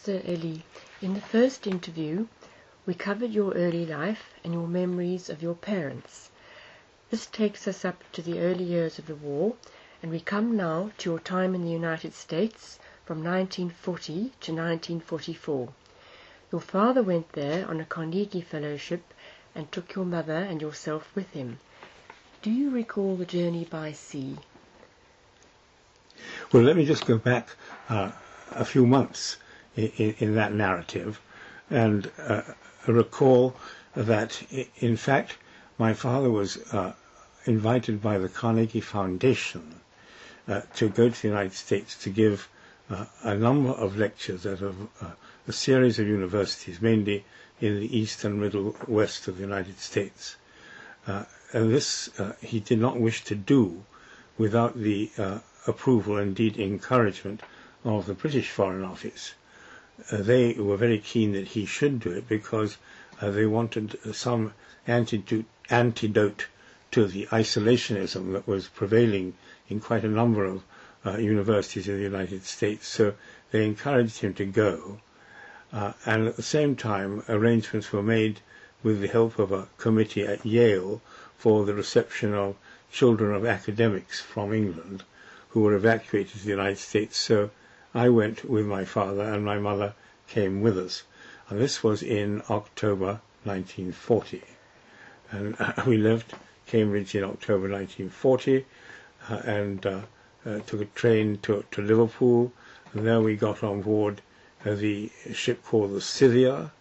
Sir Eli, in the first interview we covered your early life and your memories of your parents. This takes us up to the early years of the war, and we come now to your time in the United States from 1940 to 1944. Your father went there on a Carnegie Fellowship and took your mother and yourself with him. Do you recall the journey by sea? Well, let me just go back uh, a few months in, in, that narrative and uh, recall that, in fact, my father was uh, invited by the Carnegie Foundation uh, to go to the United States to give uh, a number of lectures at a, uh, a, series of universities, mainly in the east and middle west of the United States. Uh, and this he did not wish to do without the approval, indeed encouragement, of the British Foreign Office. Uh, they were very keen that he should do it because uh, they wanted some antidote, antidote to the isolationism that was prevailing in quite a number of uh, universities in the United States. So they encouraged him to go. Uh, and at the same time, arrangements were made with the help of a committee at Yale for the reception of children of academics from England who were evacuated to the United States. So I went with my father and my mother came with us. And this was in October 1940. And uh, we left Cambridge in October 1940 uh, and uh, uh, took a train to, to Liverpool. And there we got on board the ship called the Scythia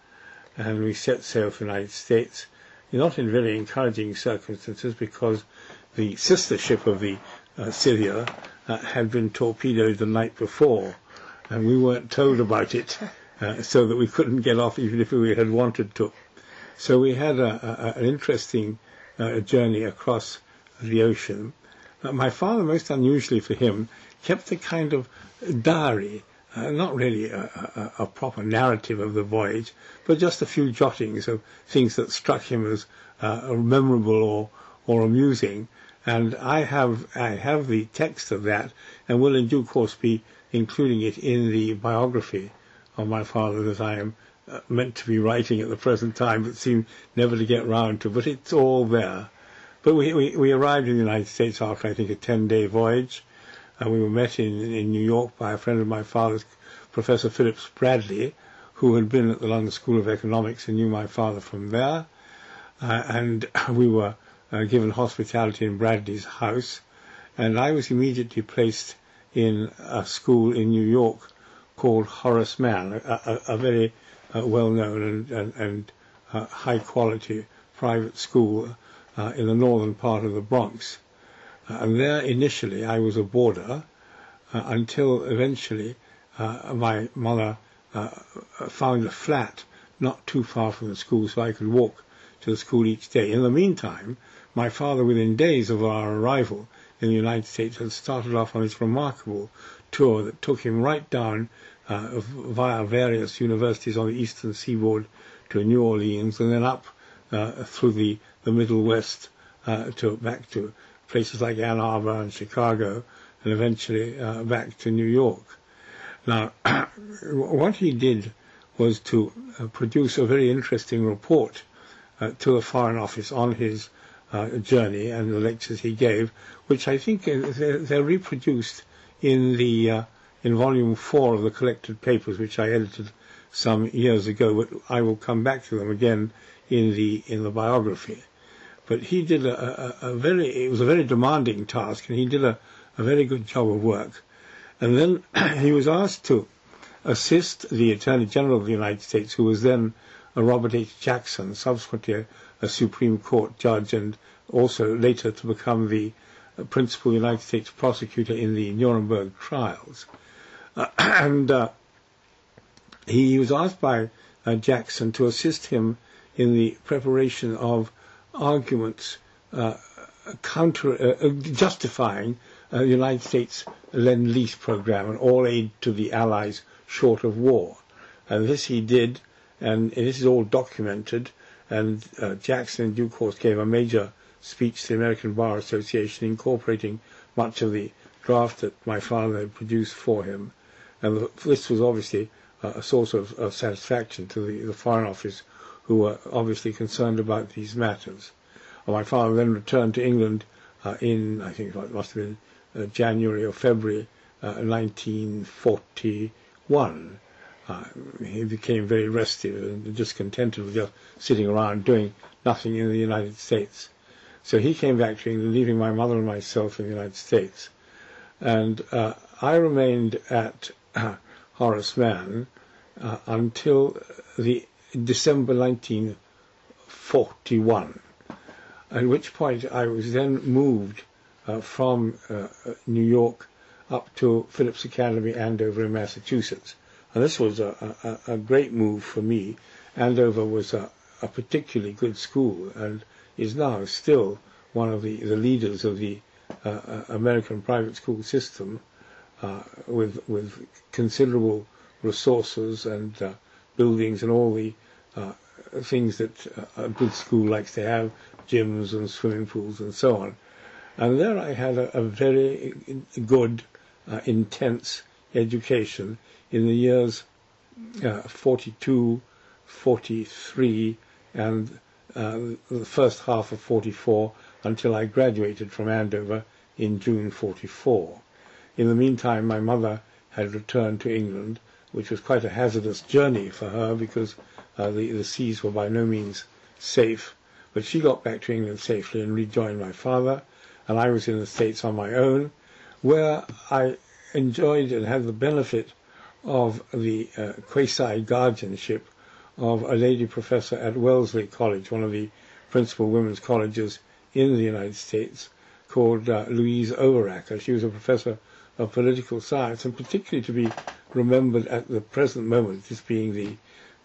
and we set sail for the United States. Not in very encouraging circumstances because the sister ship of the uh, Scythia uh, had been torpedoed the night before, and we weren't told about it, uh, so that we couldn't get off even if we had wanted to. So we had a, a, an interesting uh, journey across the ocean. Uh, my father, most unusually for him, kept a kind of diary, uh, not really a, a, a, proper narrative of the voyage, but just a few jottings of things that struck him as uh, memorable or, or amusing and I have I have the text of that, and will in due course be including it in the biography of my father that I am uh, meant to be writing at the present time, but seem never to get round to. But it's all there. But we, we, we arrived in the United States after I think a ten-day voyage, and we were met in in New York by a friend of my father's, Professor Phillips Bradley, who had been at the London School of Economics and knew my father from there, uh, and we were uh, given hospitality in Bradley's house, and I was immediately placed in a school in New York called Horace Mann, a, a, a very uh, well-known and, and, and uh, high-quality private school uh, in the northern part of the Bronx. Uh, and there initially I was a boarder uh, until eventually my mother found a flat not too far from the school so I could walk to the school each day. In the meantime, my father, within days of our arrival in the United States, had started off on this remarkable tour that took him right down uh, via various universities on the eastern seaboard to New Orleans and then up uh, through the, the Middle West uh, to back to places like Ann Arbor and Chicago and eventually uh, back to New York. Now, what he did was to uh, produce a very interesting report uh, to the Foreign Office on his uh, journey and the lectures he gave, which I think they're, they're reproduced in the uh, in volume four of the collected papers, which I edited some years ago. But I will come back to them again in the in the biography. But he did a, a, a very it was a very demanding task, and he did a, a very good job of work. And then he was asked to assist the Attorney General of the United States, who was then Robert H. Jackson, subsequently a Supreme Court judge and also later to become the principal United States prosecutor in the Nuremberg trials. Uh, and uh, he was asked by uh, Jackson to assist him in the preparation of arguments uh, counter uh, uh, justifying the United States Lend-Lease program and all aid to the Allies short of war. And this he did, and this is all documented and uh, Jackson in due course gave a major speech to the American Bar Association incorporating much of the draft that my father had produced for him. And this was obviously a source of, of satisfaction to the, the Foreign Office, who were obviously concerned about these matters. my father then returned to England uh, in, I think it must have been uh, January or February 1941. Uh, he became very restive and discontented with just sitting around doing nothing in the United States. So he came back to England, leaving my mother and myself in the United States. And uh, I remained at uh, Horace Mann uh, until the December 1941, at which point I was then moved uh, from uh, New York up to Phillips Academy, Andover in Massachusetts. And this was a, a, a great move for me. Andover was a, a, particularly good school and is now still one of the, the leaders of the uh, uh American private school system uh, with, with considerable resources and uh, buildings and all the uh, things that a good school likes to have, gyms and swimming pools and so on. And there I had a, a very good, uh, intense education in the years uh, 42, 43, and uh, the first half of 44 until I graduated from Andover in June 44. In the meantime, my mother had returned to England, which was quite a hazardous journey for her because uh, the, the seas were by no means safe. But she got back to England safely and rejoined my father and I was in the States on my own, where I enjoyed and had the benefit of the uh, quasi-guardianship of a lady professor at Wellesley College, one of the principal women's colleges in the United States, called uh, Louise Overacker. She was a professor of political science, and particularly to be remembered at the present moment, this being the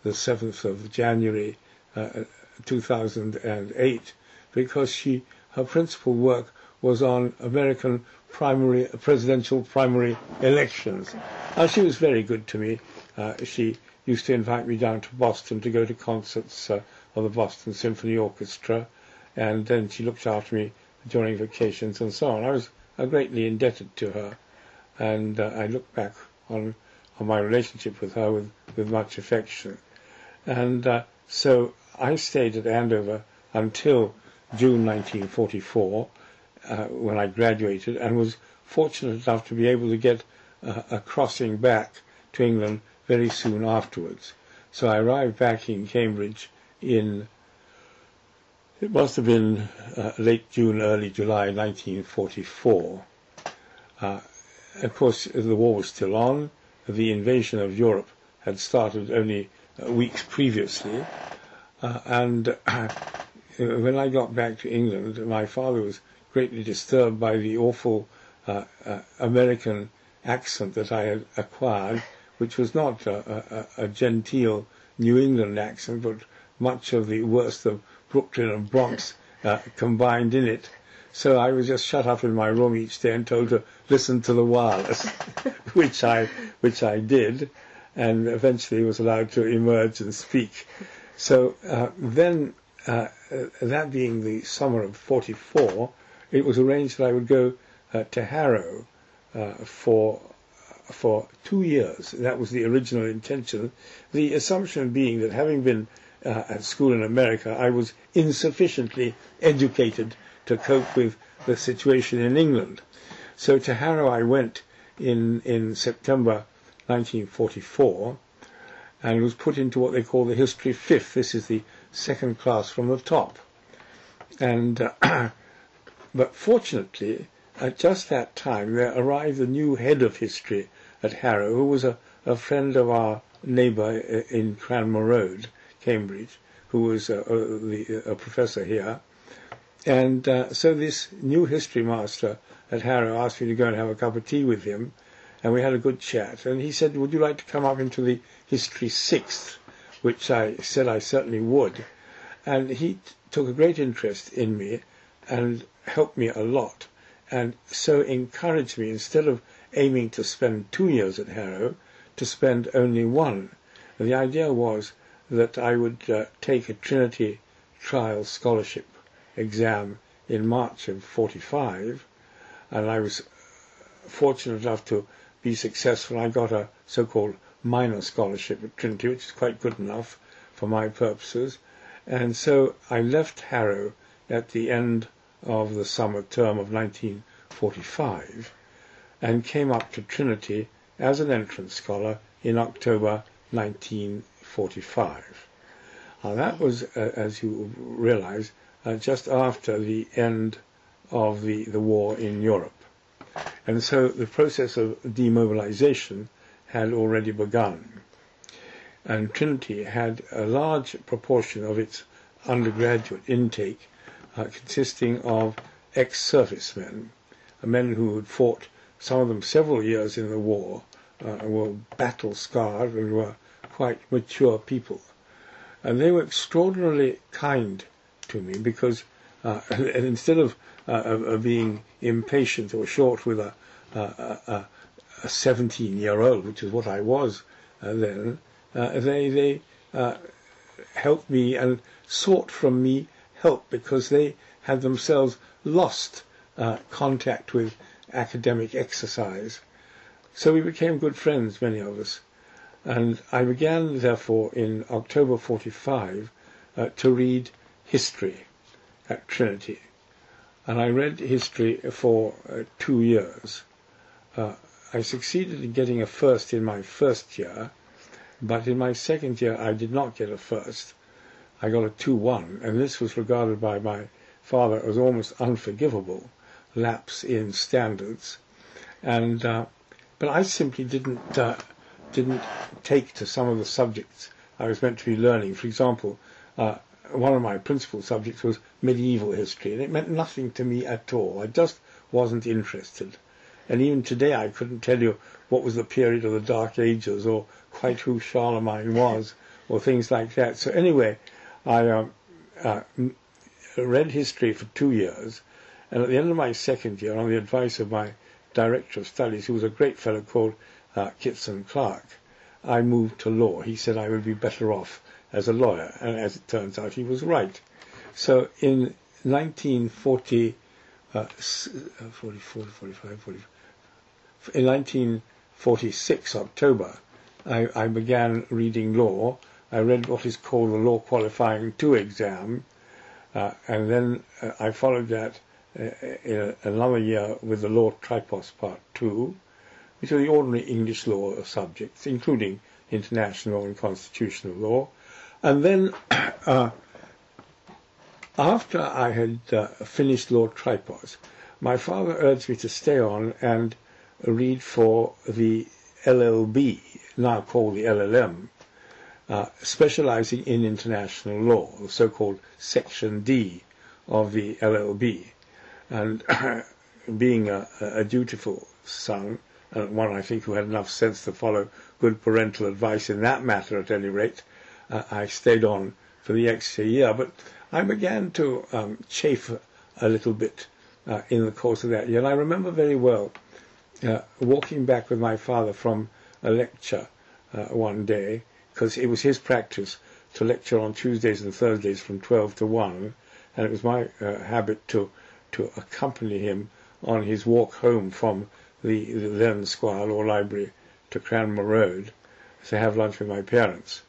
the 7th of January uh, 2008, because she her principal work was on American primary presidential primary elections. Uh, she was very good to me. Uh, she used to invite me down to Boston to go to concerts uh, of the Boston Symphony Orchestra, and then she looked after me during vacations and so on. I was uh, greatly indebted to her, and uh, I look back on on my relationship with her with, with much affection. And uh, so I stayed at Andover until June 1944, uh, when I graduated and was fortunate enough to be able to get uh, a crossing back to England very soon afterwards. So I arrived back in Cambridge in, it must have been uh, late June, early July 1944. Uh, of course, the war was still on. The invasion of Europe had started only uh, weeks previously. Uh, and when I got back to England, my father was greatly disturbed by the awful uh, uh, American accent that I had acquired, which was not a, a, a, genteel New England accent, but much of the worst of Brooklyn and Bronx uh, combined in it. So I was just shut up in my room each day and told to listen to the wireless, which I which I did, and eventually was allowed to emerge and speak. So uh, then, uh, that being the summer of '44, it was arranged that I would go uh, to Harrow uh, for for two years. That was the original intention. The assumption being that having been uh, at school in America, I was insufficiently educated to cope with the situation in England. So to Harrow I went in in September 1944 and was put into what they call the History Fifth. This is the second class from the top. And uh, But fortunately, at just that time, there arrived the new head of history at Harrow, who was a, a friend of our neighbour in Cranmer Road, Cambridge, who was a, a, the, uh, a professor here. And uh, so this new history master at Harrow asked me to go and have a cup of tea with him, and we had a good chat. And he said, "Would you like to come up into the History Sixth?" Which I said I certainly would. And he took a great interest in me, and helped me a lot and so encouraged me instead of aiming to spend two years at Harrow to spend only one. And the idea was that I would uh, take a Trinity Trial Scholarship exam in March of 45 and I was fortunate enough to be successful. I got a so-called minor scholarship at Trinity, which is quite good enough for my purposes. And so I left Harrow at the end of the summer term of 1945 and came up to Trinity as an entrance scholar in October 1945. Now that was, uh, as you realize, uh, just after the end of the, the war in Europe. And so the process of demobilization had already begun. And Trinity had a large proportion of its undergraduate intake uh, consisting of ex-servicemen, uh, men who had fought, some of them several years in the war, uh, were battle scarred and were quite mature people. And they were extraordinarily kind to me because uh, instead of, uh, of, being impatient or short with a, a, a 17 year old, which is what I was uh, then, uh, they, they uh, helped me and sought from me help because they had themselves lost uh, contact with academic exercise. So we became good friends, many of us. And I began, therefore, in October 45 uh, to read history at Trinity. And I read history for uh, two years. Uh, I succeeded in getting a first in my first year, but in my second year I did not get a first. I got a 2-1, and this was regarded by my father as almost unforgivable lapse in standards. And uh, but I simply didn't uh, didn't take to some of the subjects I was meant to be learning. For example, uh, one of my principal subjects was medieval history, and it meant nothing to me at all. I just wasn't interested. And even today, I couldn't tell you what was the period of the Dark Ages, or quite who Charlemagne was, or things like that. So anyway, I um, uh, read history for two years, and at the end of my second year, on the advice of my director of studies, who was a great fellow called uh, Kitson Clark, I moved to law. He said I would be better off as a lawyer, and as it turns out, he was right. So in 1940, uh, 44, 45, 45, in 1946, October, I, I began reading law. I read what is called the Law Qualifying 2 exam, uh, and then uh, I followed that uh, in another year with the Law Tripos Part 2, which are the ordinary English law subjects, including international and constitutional law. And then, uh, after I had uh, finished Law Tripos, my father urged me to stay on and read for the LLB, now called the LLM, uh, specializing in international law, the so-called Section D of the LLB. And being a, a dutiful son, uh, one I think who had enough sense to follow good parental advice in that matter at any rate, uh, I stayed on for the extra year. But I began to um, chafe a little bit uh, in the course of that year. And I remember very well uh, walking back with my father from a lecture uh, one day, because it was his practice to lecture on Tuesdays and Thursdays from 12 to 1, and it was my uh, habit to, to accompany him on his walk home from the, the then Squire Law Library to Cranmer Road to have lunch with my parents.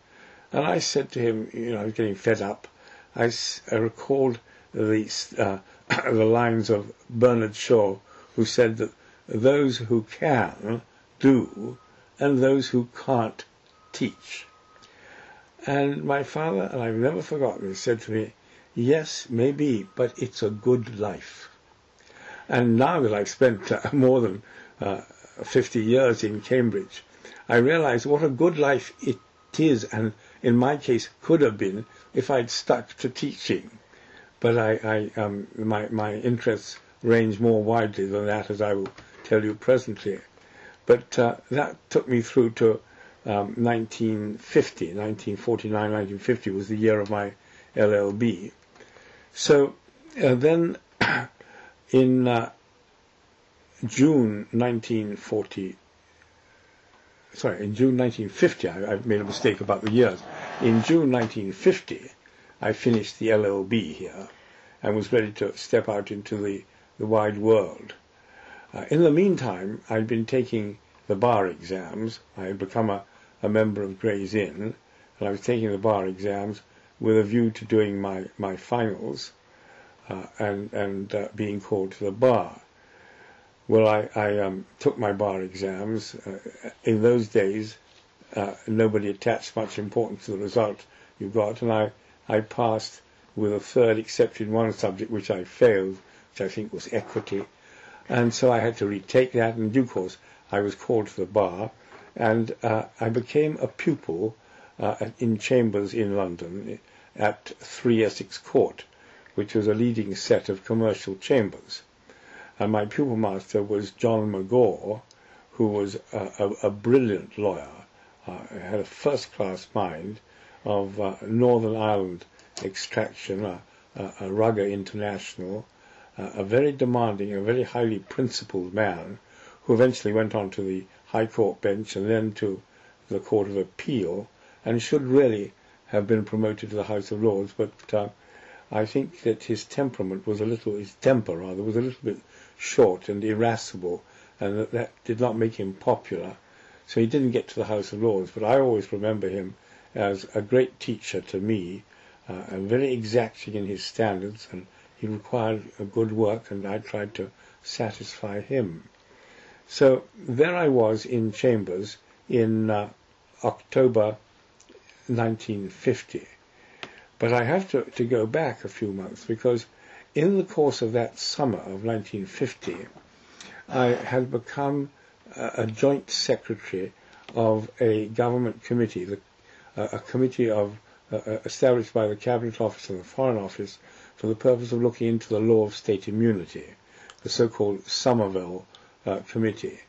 And I said to him, you know, I was getting fed up. I, recalled the, uh, the lines of Bernard Shaw, who said that those who can do, and those who can't teach. And my father, and I've never forgotten said to me, yes, maybe, but it's a good life. And now that I've spent uh, more than uh, 50 years in Cambridge, I realize what a good life it is, and in my case could have been if I'd stuck to teaching. But I, I um, my, my interests range more widely than that, as I will tell you presently. But uh, that took me through to um, 1950, 1949, 1950 was the year of my LLB. So uh, then in uh, June 1940, sorry, in June 1950, I, I, made a mistake about the years. In June 1950, I finished the LLB here and was ready to step out into the, the wide world. Uh, in the meantime, I'd been taking the bar exams. I had become a, a member of Gray's Inn, and I was taking the bar exams with a view to doing my, my finals uh, and, and uh, being called to the bar. Well, I, I um, took my bar exams. Uh, in those days, uh, nobody attached much importance to the result you got, and I, I passed with a third except in one subject which I failed, which I think was equity. And so I had to retake that. In due course, I was called to the bar, and uh, I became a pupil uh, in chambers in London at 3 Essex Court, which was a leading set of commercial chambers. And my pupil master was John Megaw, who was a, a, a brilliant lawyer, uh, had a first-class mind of uh, Northern Ireland extraction, a, a Rugger International, a very demanding, a very highly principled man, who eventually went on to the High Court bench and then to the Court of Appeal, and should really have been promoted to the House of Lords, but uh, I think that his temperament was a little, his temper rather, was a little bit short and irascible, and that, that did not make him popular. So he didn't get to the House of Lords, but I always remember him as a great teacher to me, uh, and very exacting in his standards, and he required a good work, and I tried to satisfy him. So there I was in Chambers in uh, October 1950. But I have to, to go back a few months because in the course of that summer of 1950, I had become a, a joint secretary of a government committee, the, uh, a committee of uh, uh, established by the Cabinet Office and the Foreign Office for the purpose of looking into the law of state immunity, the so-called Somerville uh, Committee,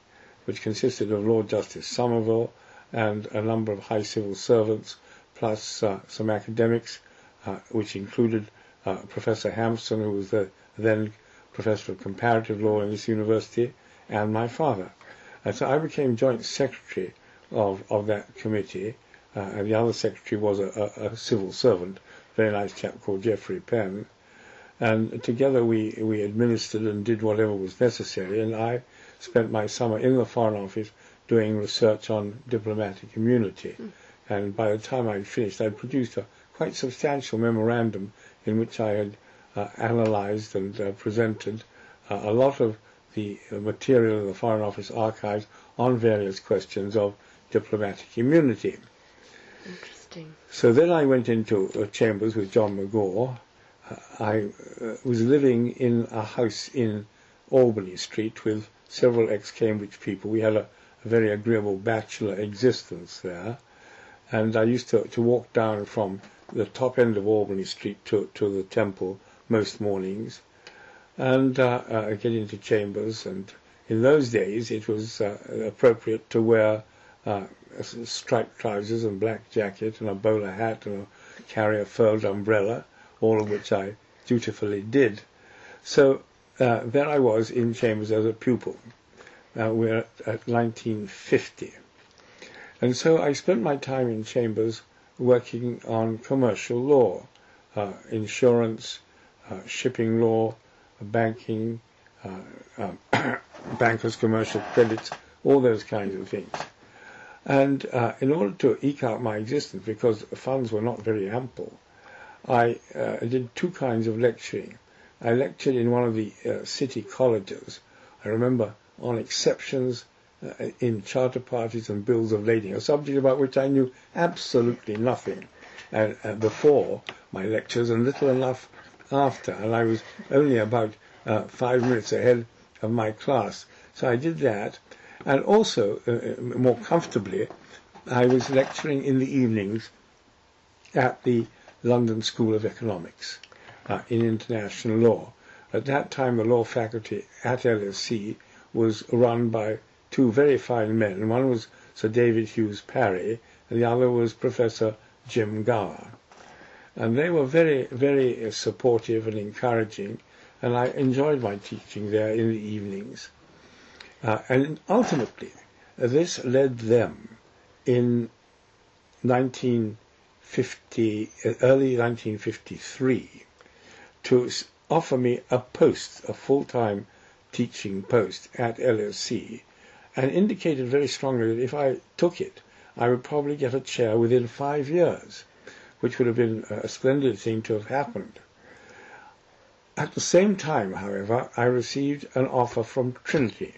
which consisted of Lord Justice Somerville and a number of high civil servants, plus uh, some academics uh, which included uh, Professor Hamson, who was the then professor of comparative law in this university, and my father. And so I became joint secretary of, of that committee, uh, and the other secretary was a, a, a, civil servant, very nice chap called Geoffrey Penn. And together we, we administered and did whatever was necessary, and I spent my summer in the Foreign Office doing research on diplomatic immunity. Mm. And by the time I'd finished, I'd produced a quite substantial memorandum in which I had uh, analyzed and uh, presented uh, a lot of the material in the Foreign Office archives on various questions of diplomatic immunity. Interesting. So then I went into uh, chambers with John Megaw. Uh, I uh, was living in a house in Albany Street with several ex-Cambridge people. We had a, a very agreeable bachelor existence there. And I used to, to walk down from the top end of Albany Street to, to the temple most mornings and uh, uh, get into chambers. And in those days, it was uh, appropriate to wear uh, striped trousers and black jacket and a bowler hat and a, carry a furled umbrella, all of which I dutifully did. So uh, there I was in chambers as a pupil. We're at, at 1950. And so I spent my time in chambers working on commercial law, uh, insurance, uh, shipping law, banking, uh, um, bankers' commercial credits, all those kinds of things. And uh, in order to eke out my existence, because funds were not very ample, I uh, did two kinds of lecturing. I lectured in one of the uh, city colleges. I remember on exceptions uh, in charter parties and bills of lading, a subject about which I knew absolutely nothing uh, uh, before my lectures and little enough after, and I was only about uh, five minutes ahead of my class. So I did that, and also uh, more comfortably, I was lecturing in the evenings at the London School of Economics in international law. At that time, the law faculty at LSE was run by two very fine men. One was Sir David Hughes Parry, and the other was Professor Jim Gower. And they were very, very supportive and encouraging, and I enjoyed my teaching there in the evenings. Uh, and ultimately, this led them in 1950, uh, early 1953, to offer me a post, a full-time teaching post at LSE, and indicated very strongly that if I took it, I would probably get a chair within five years, which would have been a splendid thing to have happened. At the same time, however, I received an offer from Trinity,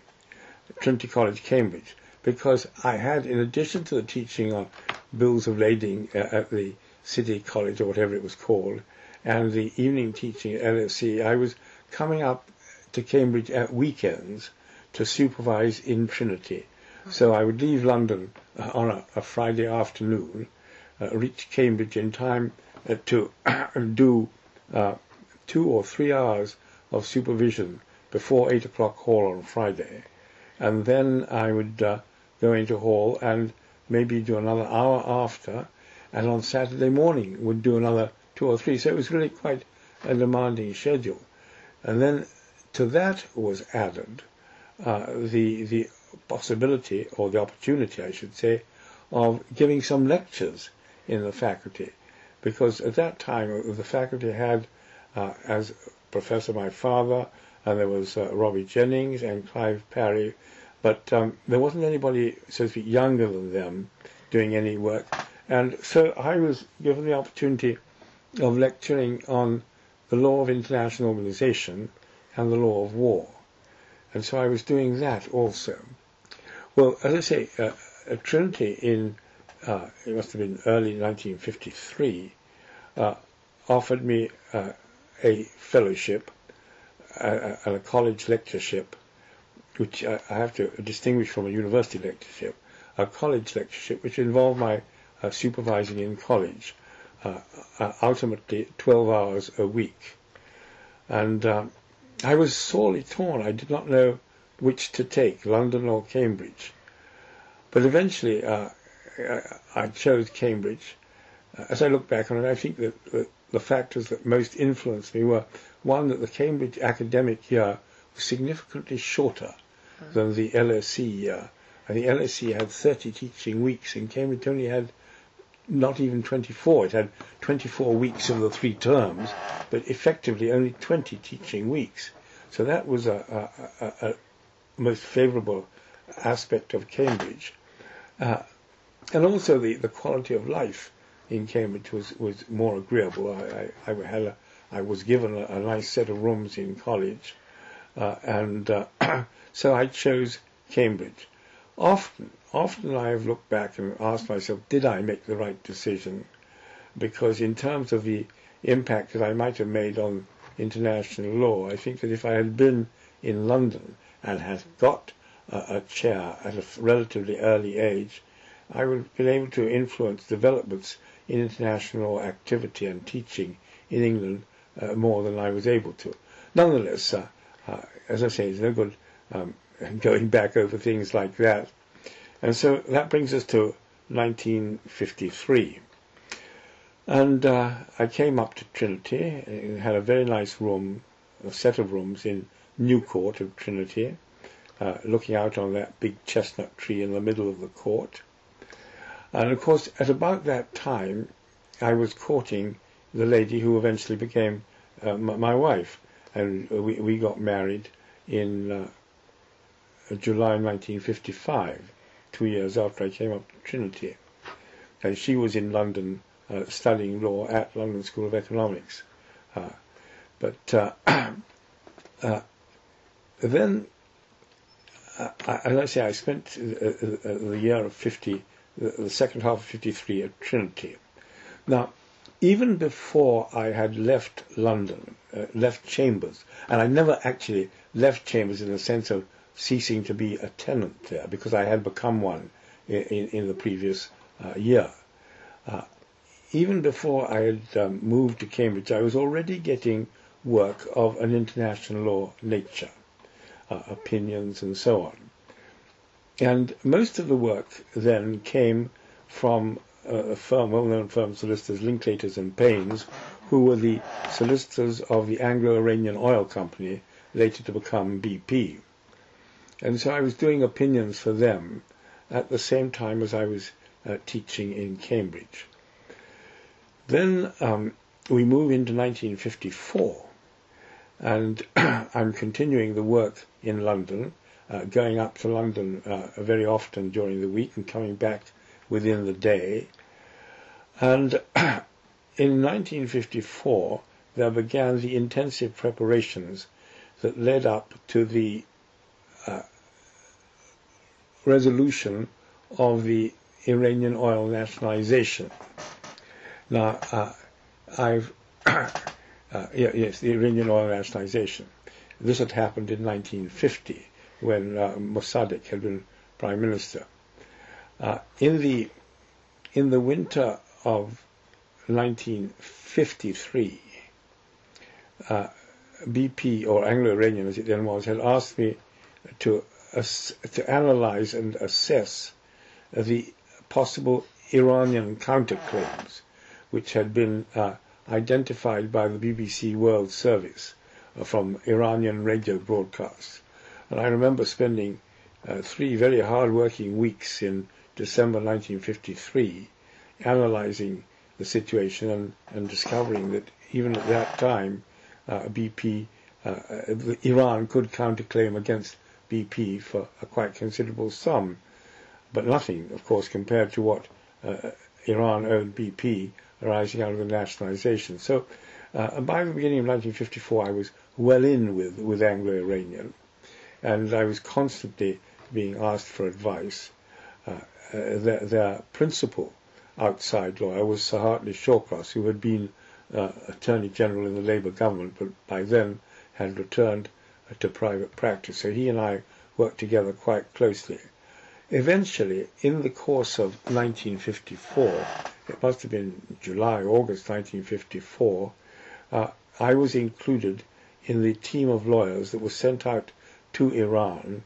Trinity College, Cambridge, because I had, in addition to the teaching on bills of lading uh, at the City College or whatever it was called, and the evening teaching at LSE, I was coming up to Cambridge at weekends to supervise in Trinity. So I would leave London uh, on a, a, Friday afternoon, uh, reach Cambridge in time uh, to do uh, two or three hours of supervision before eight o'clock hall on Friday, and then I would uh, go into hall and maybe do another hour after, and on Saturday morning would do another two or three. So it was really quite a demanding schedule. And then to that was added uh, the the possibility or the opportunity, I should say, of giving some lectures in the faculty, because at that time uh, the faculty had uh, as professor my father, and there was uh, Robbie Jennings and Clive Parry, but um, there wasn't anybody, so to speak, younger than them doing any work. And so I was given the opportunity of lecturing on the law of international organization and the law of war. And so I was doing that also. Well, as I say, uh, at Trinity in, uh, it must have been early 1953, uh, offered me uh, a fellowship uh, and a college lectureship, which I, I, have to distinguish from a university lectureship, a college lectureship, which involved my uh, supervising in college, ultimately 12 hours a week. And um, I was sorely torn. I did not know which to take, London or Cambridge. But eventually, uh, I chose Cambridge. Uh, as I look back on it, I think that the, the, factors that most influenced me were one that the Cambridge academic year was significantly shorter mm. than the LSE year. And the LSE had 30 teaching weeks, and Cambridge only had not even 24. It had 24 weeks of the three terms, but effectively only 20 teaching weeks. So that was a, a, a, a most favourable aspect of Cambridge. Uh, and also the, the quality of life in Cambridge was, was more agreeable. I, I, I had a, I was given a, a, nice set of rooms in college, uh, and uh, so I chose Cambridge. Often, often I have looked back and asked myself, did I make the right decision? Because in terms of the impact that I might have made on international law, I think that if I had been in London and had got a, a chair at a relatively early age, I would have been able to influence developments in international activity and teaching in England uh, more than I was able to. Nonetheless, uh, uh, as I say, it's no good um, going back over things like that. And so that brings us to 1953. And uh, I came up to Trinity. It had a very nice room, a set of rooms in New Court of Trinity, uh, looking out on that big chestnut tree in the middle of the court. And of course, at about that time, I was courting the lady who eventually became uh, my wife, and we, we got married in uh, July 1955, two years after I came up to Trinity. And she was in London uh, studying law at London School of Economics. Uh, but uh, uh, then, uh, as I say, I spent the year of 50, the second half of 53 at Trinity. Now, even before I had left London, uh, left Chambers, and I never actually left Chambers in the sense of ceasing to be a tenant there, because I had become one in, in, in the previous uh, year. Uh, even before I had um, moved to Cambridge, I was already getting work of an international law nature uh, opinions, and so on. And most of the work then came from a firm, well-known firm, solicitors Linklaters and Paines, who were the solicitors of the Anglo-Iranian Oil Company, later to become BP. And so I was doing opinions for them at the same time as I was uh, teaching in Cambridge. Then um, we move into 1954, and I'm continuing the work in London, uh, going up to London uh, very often during the week and coming back within the day. And in 1954, there began the intensive preparations that led up to the resolution of the Iranian oil nationalization. Now, uh, I've, uh, yes, the Iranian oil nationalization. This had happened in 1950 when uh, Mossadegh had been prime minister. Uh, in the in the winter of 1953, uh, BP or Anglo-Iranian as it then was had asked me to to analyze and assess the possible Iranian counterclaims which had been uh, identified by the BBC World Service uh, from Iranian radio broadcasts. And I remember spending uh, three very hard-working weeks in December 1953 analyzing the situation and, and discovering that even at that time, uh, BP, uh, Iran could counterclaim against BP for a quite considerable sum, but nothing, of course, compared to what uh, Iran owed BP arising out of the nationalization. So uh, by the beginning of 1954, I was well in with, with Anglo-Iranian, and I was constantly being asked for advice. Uh, uh, their, their, principal outside lawyer was Sir Hartley Shawcross, who had been uh, Attorney General in the Labour government, but by then had returned to private practice. So he and I worked together quite closely. Eventually, in the course of 1954, it must have been July, August 1954, uh, I was included in the team of lawyers that was sent out to Iran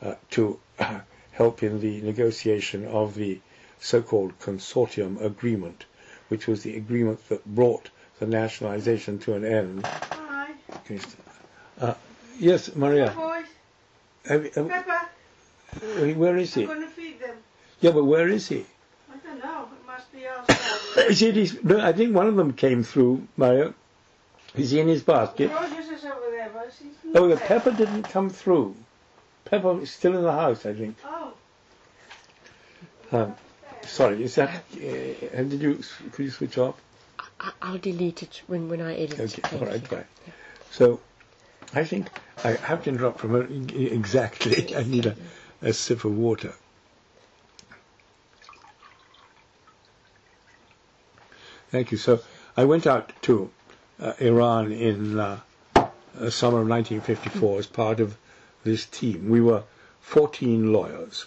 uh, to uh, help in the negotiation of the so-called consortium agreement, which was the agreement that brought the nationalization to an end. Hi. Yes, Maria. Boys. Have, have, Pepper. where is he? I'm going to feed them. Yeah, but where is he? I don't know. It must be outside. Is it his, no, I think one of them came through, Mario. Is he in his basket? Rogers is over there, but she's Oh, not the there. pepper didn't come through. Pepper is still in the house, I think. Oh. Um, sorry, is that? Uh, and did you? Could you switch off? I- I'll delete it when, when I edit. Okay, Thank all right, you. right. So, I think I have to interrupt moment. Exactly, I need a, a sip of water. Thank you. So, I went out to uh, Iran in uh, uh, summer of 1954 as part of this team. We were 14 lawyers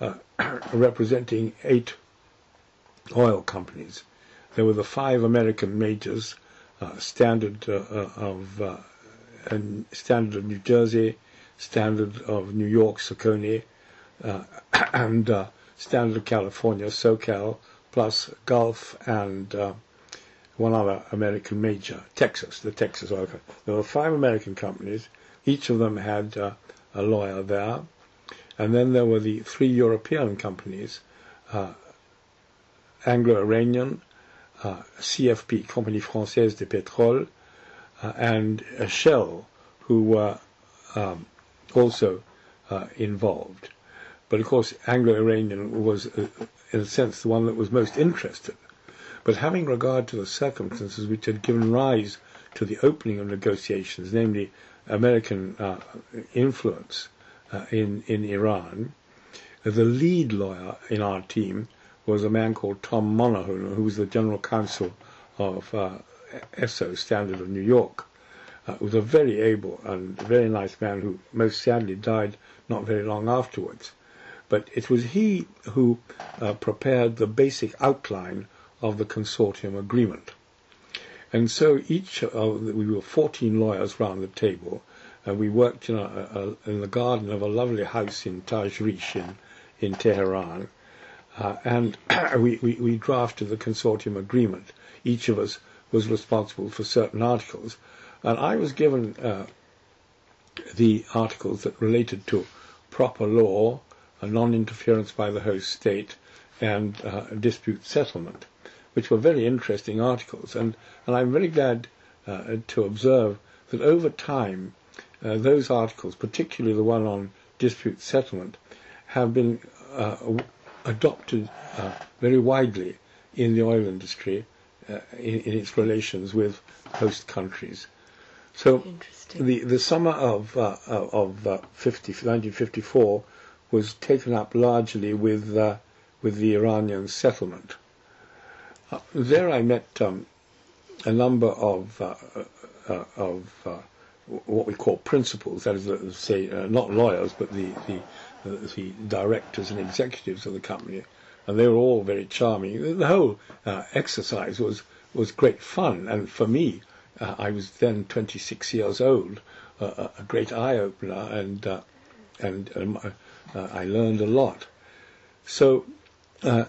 uh, representing eight oil companies. There were the five American majors, uh, Standard uh, uh, of and Standard of New Jersey, Standard of New York, Socony, uh, and uh, Standard of California, SoCal, plus Gulf and uh, one other American major, Texas, the Texas Oil Company. There were five American companies. Each of them had uh, a lawyer there. And then there were the three European companies, uh, Anglo-Iranian, uh, CFP, Compagnie Française de Pétrole, and uh, Shell, who were um, also uh, involved. But of course, Anglo-Iranian was, uh, in a sense, the one that was most interested. But having regard to the circumstances which had given rise to the opening of negotiations, namely American uh, influence uh, in in Iran, the lead lawyer in our team was a man called Tom Monaghan, who was the general counsel of uh, ESSO, Standard of New York. Uh, was a very able and very nice man who most sadly died not very long afterwards. But it was he who uh, prepared the basic outline of the consortium agreement. And so each of we were 14 lawyers round the table, and we worked in, a, a, in the garden of a lovely house in Tajrish in, in Tehran, uh, and we, we, we drafted the consortium agreement. Each of us was responsible for certain articles, and I was given uh, the articles that related to proper law, non-interference by the host state, and uh, dispute settlement, which were very interesting articles. And, and I'm very glad uh, to observe that over time, uh, those articles, particularly the one on dispute settlement, have been uh, adopted uh, very widely in the oil industry in, in, its relations with host countries. So the the summer of uh, of uh, 50, 1954 was taken up largely with uh, with the Iranian settlement. Uh, there I met um, a number of uh, uh, of uh, what we call principals, that is, uh, say, not lawyers, but the, the the directors and executives of the company, and they were all very charming. The whole exercise was was great fun, and for me, I was then 26 years old, a great eye opener, and and um, I learned a lot. So uh,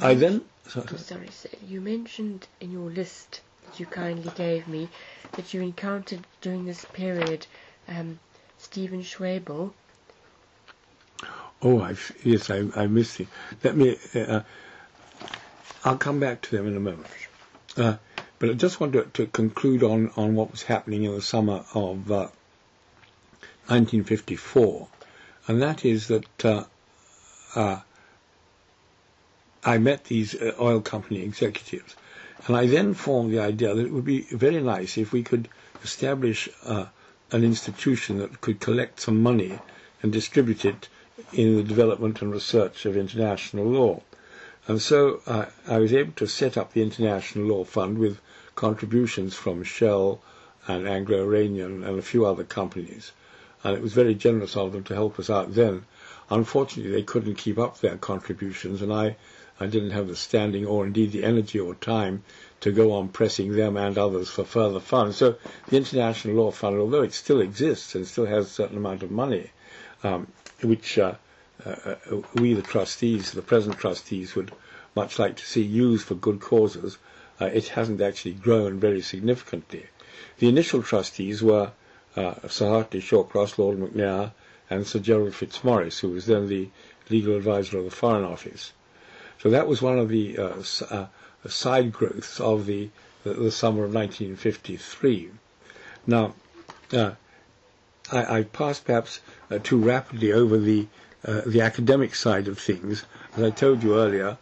I then. Sorry, oh, sorry, sir. You mentioned in your list that you kindly gave me that you encountered during this period um, Stephen Schwebel. Oh, I, yes, I, I missed him. Let me. Uh, I'll come back to them in a moment. Uh, but I just want to, conclude on, on what was happening in the summer of uh, 1954, and that is that uh, uh, I met these uh, oil company executives, and I then formed the idea that it would be very nice if we could establish uh, an institution that could collect some money and distribute it in the development and research of international law. And so uh, I was able to set up the International Law Fund with contributions from Shell and Anglo-Iranian and a few other companies. And it was very generous of them to help us out then Unfortunately, they couldn't keep up their contributions, and I, I didn't have the standing or indeed the energy or time to go on pressing them and others for further funds. So the International Law Fund, although it still exists and still has a certain amount of money, um, which uh, uh, we, the trustees, the present trustees, would much like to see used for good causes, uh, it hasn't actually grown very significantly. The initial trustees were uh, Sir Hartley Shawcross, Lord McNair, and Sir Gerald Fitzmaurice, who was then the legal advisor of the Foreign Office. So that was one of the uh, uh, side growths of the, the, the, summer of 1953. Now, uh, I, I, passed perhaps uh, too rapidly over the uh, the academic side of things. As I told you earlier,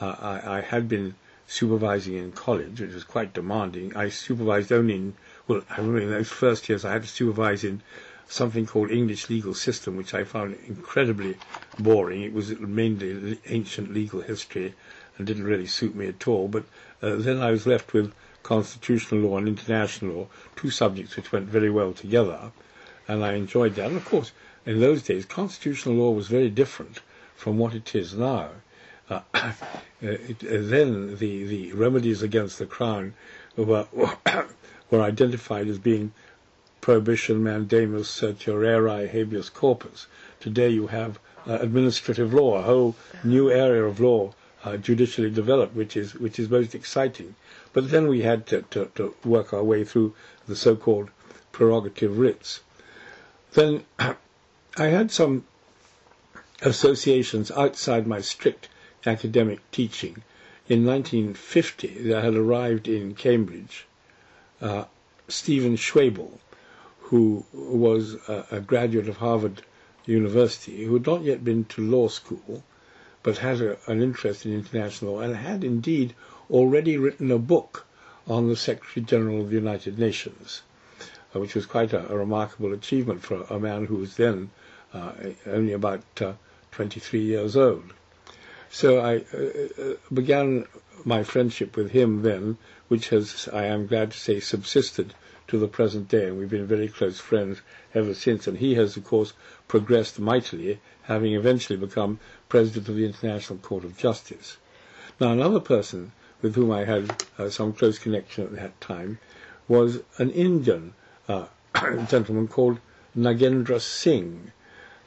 uh, I, I, had been supervising in college, which was quite demanding. I supervised only in, well, I remember in those first years I had to supervise in something called English legal system, which I found incredibly boring. It was mainly ancient legal history and didn't really suit me at all. But uh, then I was left with constitutional law and international law, two subjects which went very well together, and I enjoyed that. And of course, in those days, constitutional law was very different from what it is now. Uh, it, uh, then the, the remedies against the crown were, were identified as being prohibition, mandamus, certiorari, habeas corpus. Today you have uh, administrative law, a whole new area of law uh, judicially developed, which is which is most exciting. But then we had to, to, to work our way through the so-called prerogative writs. Then I had some associations outside my strict academic teaching. In 1950, there had arrived in Cambridge uh, Stephen Schwebel, who was a, a, graduate of Harvard University, who had not yet been to law school, but had a, an interest in international law, and had indeed already written a book on the Secretary General of the United Nations, which was quite a, a, remarkable achievement for a man who was then uh, only about uh, 23 years old. So I uh, uh, began my friendship with him then, which has, I am glad to say, subsisted to the present day, and we've been very close friends ever since. And he has, of course, progressed mightily, having eventually become president of the International Court of Justice. Now, another person with whom I had uh, some close connection at that time was an Indian uh, gentleman called Nagendra Singh.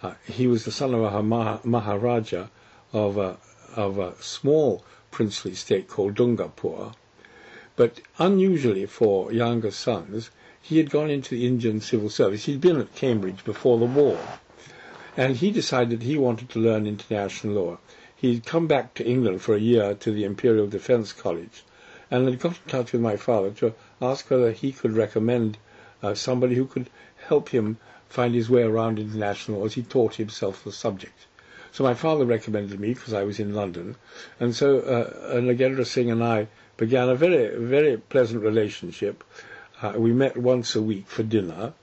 Uh, he was the son of a Maharaja of a, of a small princely state called Dungarpur, but unusually for younger sons, he had gone into the Indian civil service. He'd been at Cambridge before the war. And he decided he wanted to learn international law. He'd come back to England for a year to the Imperial Defence College and had got in touch with my father to ask whether he could recommend uh, somebody who could help him find his way around international as he taught himself the subject. So my father recommended me because I was in London, and so uh, Nagendra Singh and I began a very, very pleasant relationship. Uh, we met once a week for dinner,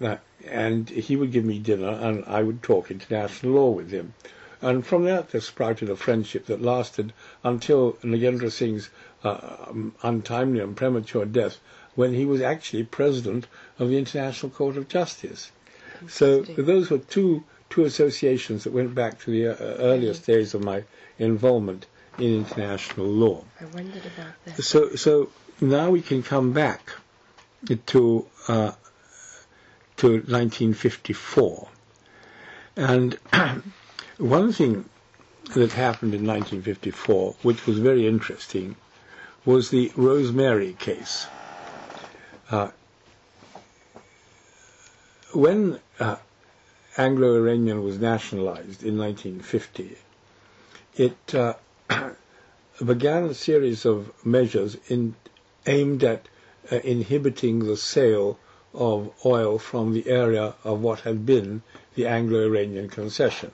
uh, and he would give me dinner, and I would talk international law with him. And from that there sprouted a friendship that lasted until Nagendra Singh's uh, um, untimely and premature death, when he was actually president of the International Court of Justice. So those were two two associations that went back to the uh, earliest days of my involvement in international law. I wondered about that. So, so now we can come back to uh, to 1954, and one thing that happened in 1954, which was very interesting, was the Rosemary case. Uh, when uh, Anglo-Iranian was nationalized in 1950, it uh, began a series of measures in, aimed at uh, inhibiting the sale of oil from the area of what had been the Anglo-Iranian concession.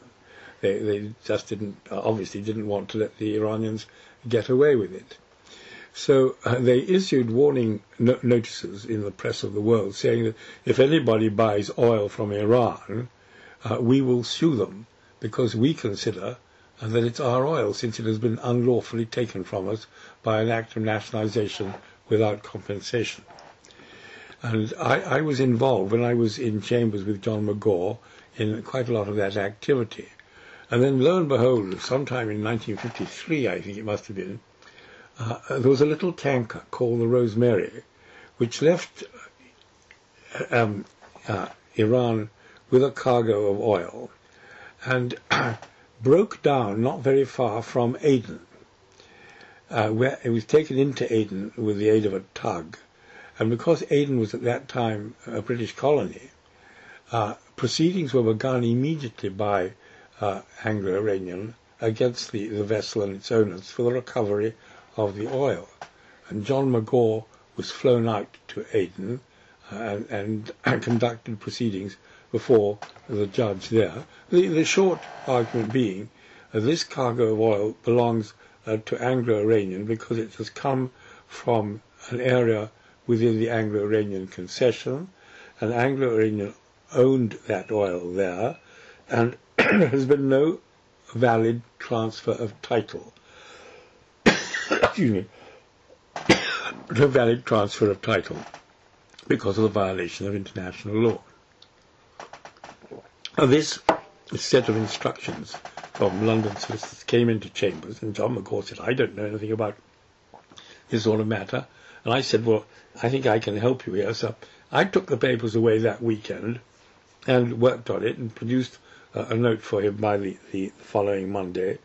They, they just didn't, obviously didn't want to let the Iranians get away with it. So uh, they issued warning no- notices in the press of the world saying that if anybody buys oil from Iran, uh, we will sue them because we consider uh, that it's our oil since it has been unlawfully taken from us by an act of nationalization without compensation. And I, I was involved when I was in chambers with John Megaw in quite a lot of that activity. And then lo and behold, sometime in 1953, I think it must have been, uh, there was a little tanker called the Rosemary, which left uh, um, uh, Iran with a cargo of oil and broke down not very far from Aden, uh, where it was taken into Aden with the aid of a tug. And because Aden was at that time a British colony, uh, proceedings were begun immediately by uh, Anglo-Iranian against the, the vessel and its owners for the recovery of the oil. And John Megaw was flown out to Aden uh, and, and conducted proceedings before the judge there. The, the short argument being uh, this cargo of oil belongs uh, to Anglo-Iranian because it has come from an area within the Anglo-Iranian concession, and Anglo-Iranian owned that oil there, and has been no valid transfer of title. Excuse me. no valid transfer of title because of the violation of international law. Now, this set of instructions from London solicitors came into chambers, and John Megaw said, I don't know anything about this sort of matter. And I said, well, I think I can help you here. So I took the papers away that weekend and worked on it and produced uh, a note for him by the, the following Monday.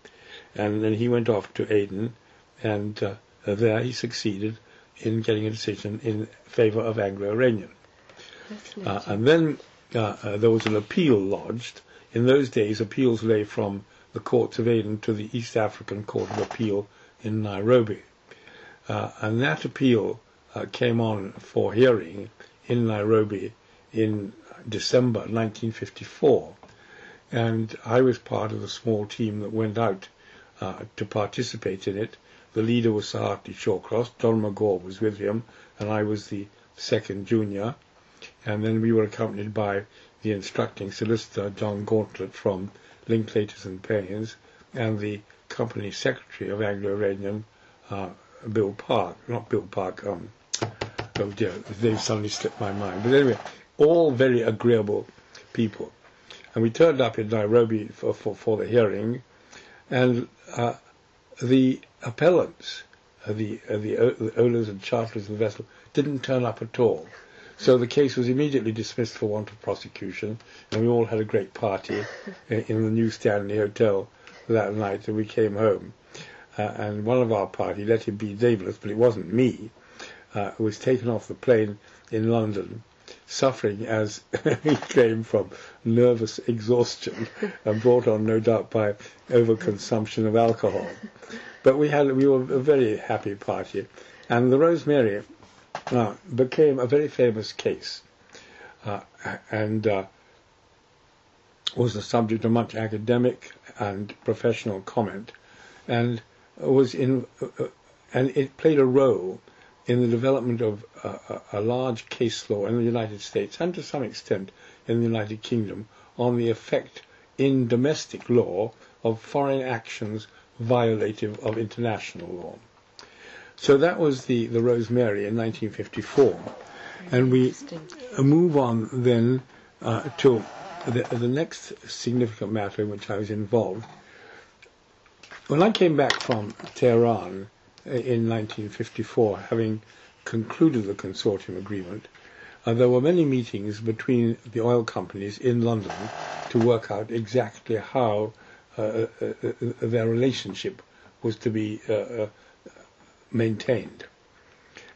And then he went off to Aden, and uh, there he succeeded in getting a decision in favor of Anglo-Iranian. Uh, and then uh, uh, there was an appeal lodged. In those days, appeals lay from the courts of Aden to the East African Court of Appeal in Nairobi. Uh, and that appeal uh, came on for hearing in Nairobi in December 1954. And I was part of the small team that went out uh, to participate in it. The leader was Sir Hartley Shawcross, John Megaw was with him, and I was the second junior. And then we were accompanied by the instructing solicitor, John Gauntlet from Linklaters and Paines, and the company secretary of Anglo-Iranian, uh, Bill Park, not Bill Park, um, oh dear, they've suddenly slipped my mind. But anyway, all very agreeable people. And we turned up in Nairobi for, for, for the hearing, and uh, the appellants, uh, the, uh, the, the owners and charterers of the vessel, didn't turn up at all. So the case was immediately dismissed for want of prosecution, and we all had a great party in the New Stanley Hotel that night, and we came home uh, and one of our party, let him be nameless, but it wasn't me, uh, was taken off the plane in London, suffering as he claimed from nervous exhaustion and brought on, no doubt, by overconsumption of alcohol. But we had we were a very happy party, and the Rosemary uh, became a very famous case, uh, and uh, was the subject of much academic and professional comment, and was in, uh, and it played a role in the development of a, a, large case law in the United States and to some extent in the United Kingdom on the effect in domestic law of foreign actions violative of international law. So that was the, the Rosemary in 1954. and we move on then uh, to the, the next significant matter in which I was involved. When I came back from Tehran uh, in 1954, having concluded the consortium agreement, uh, there were many meetings between the oil companies in London to work out exactly how uh, uh, uh Uh, uh, uh, their relationship was to be uh, maintained.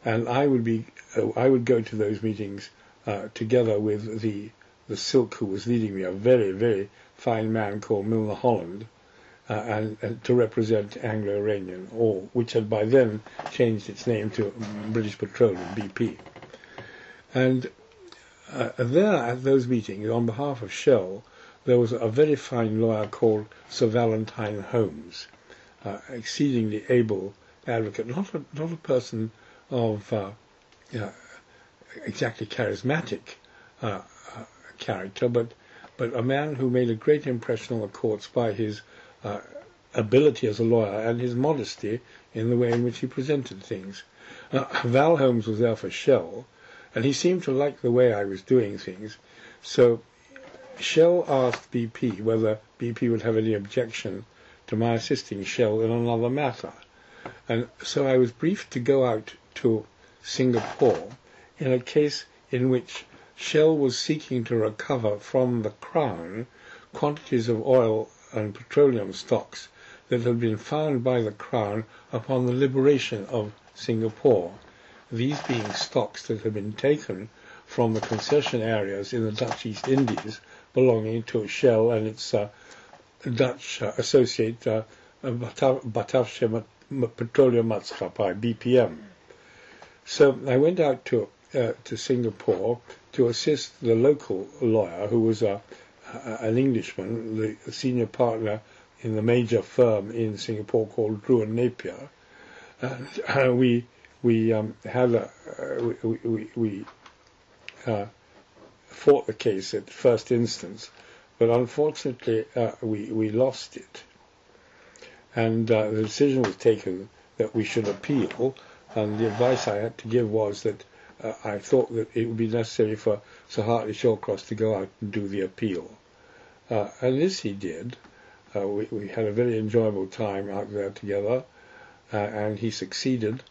And I would be, I would go to those meetings together with the the silk who was leading me, a very very fine man called Milner Holland, uh, and, and, to represent Anglo-Iranian, or which had by then changed its name to British Petroleum (BP). And uh, there at those meetings, on behalf of Shell, there was a very fine lawyer called Sir Valentine Holmes, uh, exceedingly able advocate, not a, not a person of uh, exactly charismatic uh, uh, character, but but a man who made a great impression on the courts by his uh, ability as a lawyer and his modesty in the way in which he presented things. Uh, Val Holmes was there for Shell, and he seemed to like the way I was doing things. So Shell asked BP whether BP would have any objection to my assisting Shell in another matter. And so I was briefed to go out to Singapore in a case in which Shell was seeking to recover from the Crown quantities of oil and petroleum stocks that had been found by the Crown upon the liberation of Singapore, these being stocks that had been taken from the concession areas in the Dutch East Indies belonging to Shell and its uh, Dutch uh, associate uh, Batavia Petroleum Maatschappij, BPM. So I went out to uh, to Singapore to assist the local lawyer, who was a an Englishman, the senior partner in the major firm in Singapore called Drew and Napier, and uh, we we um, had a uh, we we, we uh, fought the case at first instance, but unfortunately uh, we we lost it, and uh, the decision was taken that we should appeal, and the advice I had to give was that uh, I thought that it would be necessary for Sir Hartley Shawcross to go out and do the appeal. Uh, and this he did. Uh, we, we, had a very enjoyable time out there together, uh, and he succeeded.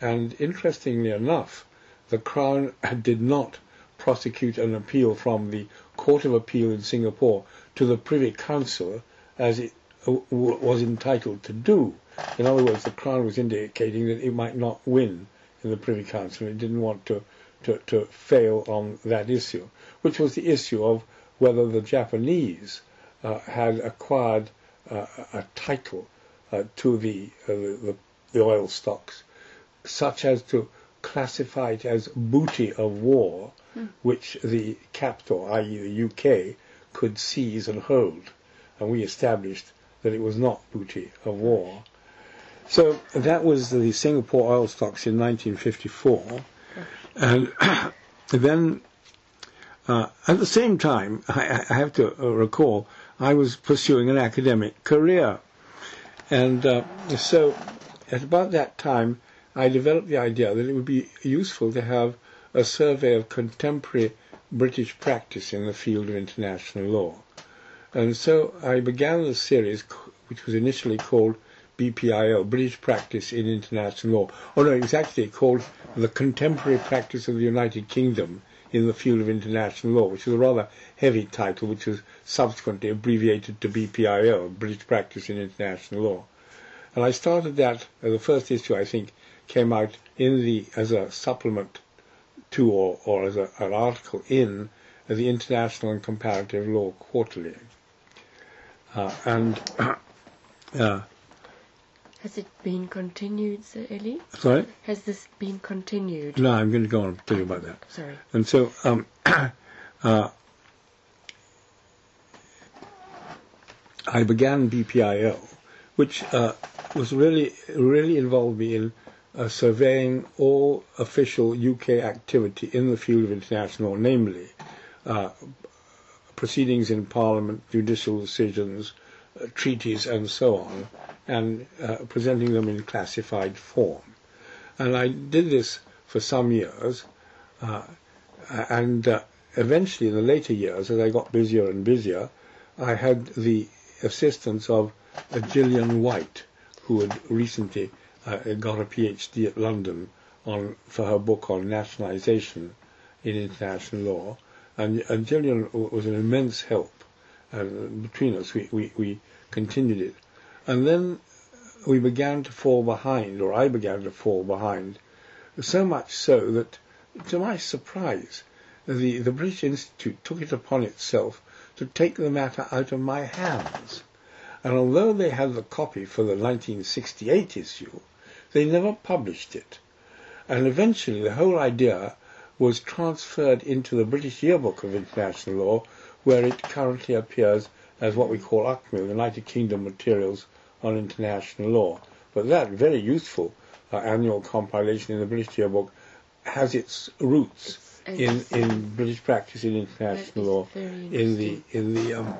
And interestingly enough, the Crown did not prosecute an appeal from the Court of Appeal in Singapore to the Privy Council as it was entitled to do. In other words, the Crown was indicating that it might not win in the Privy Council. It didn't want to, to, to fail on that issue, which was the issue of whether the Japanese uh, had acquired uh, a title uh, to the, uh, the, the oil stocks, such as to classify it as booty of war. Which the capital, i.e. the UK, could seize and hold. And we established that it was not booty of war. So that was the Singapore oil stocks in 1954. And then uh, at the same time, I, I, have to uh, recall, I was pursuing an academic career. And uh, so at about that time, I developed the idea that it would be useful to have a survey of contemporary British practice in the field of international law. And so I began the series, which was initially called BPIL, British Practice in International Law. Oh no, it's actually called The Contemporary Practice of the United Kingdom in the Field of International Law, which is a rather heavy title, which was subsequently abbreviated to BPIL, British Practice in International Law. And I started that, uh, the first issue I think came out in the, as a supplement to or, or as a, an article in the International and Comparative Law Quarterly. Uh, and uh, has it been continued, Sir Eli? Sorry? Has this been continued? No, I'm going to go on and tell you about that. Sorry. And so, um, uh, I began BPIL, which uh, was really really involved me in uh, surveying all official UK activity in the field of international namely uh, proceedings in Parliament, judicial decisions, uh, treaties, and so on, and uh, presenting them in classified form. And I did this for some years, uh, and uh, eventually, in the later years, as I got busier and busier, I had the assistance of Gillian White, who had recently uh, got a PhD at London on for her book on nationalisation in international law, and, and Gillian was an immense help. And between us, we, we, we continued it, and then we began to fall behind, or I began to fall behind, so much so that, to my surprise, the, the British Institute took it upon itself to take the matter out of my hands. And although they had the copy for the 1968 issue, they never published it. And eventually the whole idea was transferred into the British Yearbook of International Law, where it currently appears as what we call UKMIL, United Kingdom Materials on International Law. But that very useful uh, annual compilation in the British Yearbook has its roots in, in British practice in international law, in the in the um,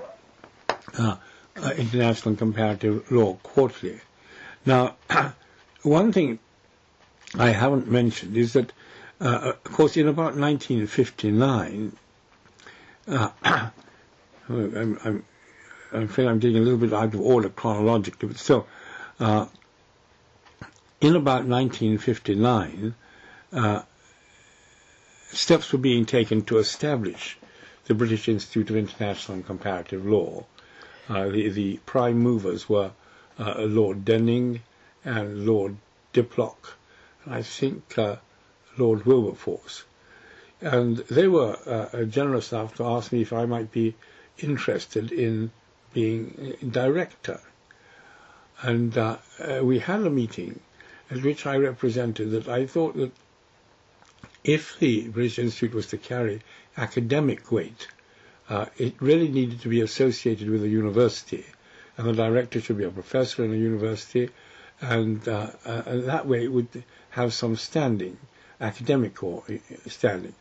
uh, uh, International and Comparative Law Quarterly. Now, one thing I haven't mentioned is that, uh, of course, in about 1959, uh, I'm, I'm, afraid I'm getting a little bit out of order chronologically, but still, uh, in about 1959, uh, steps were being taken to establish the British Institute of International and Comparative Law. Uh, the, the prime movers were uh, Lord Denning and Lord Diplock, and I think uh, Lord Wilberforce. And they were uh, generous enough to ask me if I might be interested in being director. And uh, uh, we had a meeting at which I represented that I thought that if the British Institute was to carry academic weight, uh, it really needed to be associated with a university, and the director should be a professor in a university, and, uh, uh, that way it would have some standing, academic or uh, standing.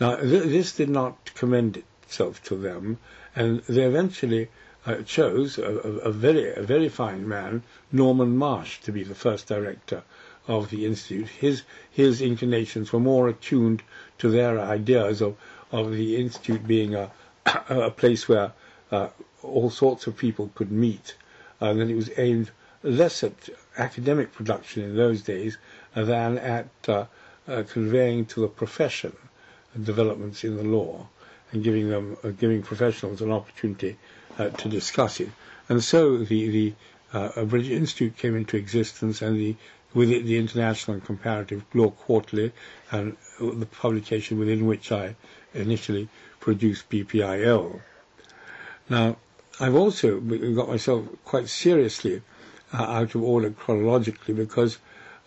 Now, th- this did not commend itself to them, and they eventually uh, chose a, a, very, a very fine man, Norman Marsh, to be the first director of the institute. His his inclinations were more attuned to their ideas of of the institute being a a place where uh, all sorts of people could meet, and that it was aimed less at academic production in those days than at uh, uh, conveying to the profession developments in the law and giving them uh, giving professionals an opportunity uh, to discuss it. And so the the uh, British Institute came into existence, and the with it, the International and Comparative Law Quarterly, and the publication within which I initially produced BPIL. Now, I've also got myself quite seriously uh, out of order chronologically because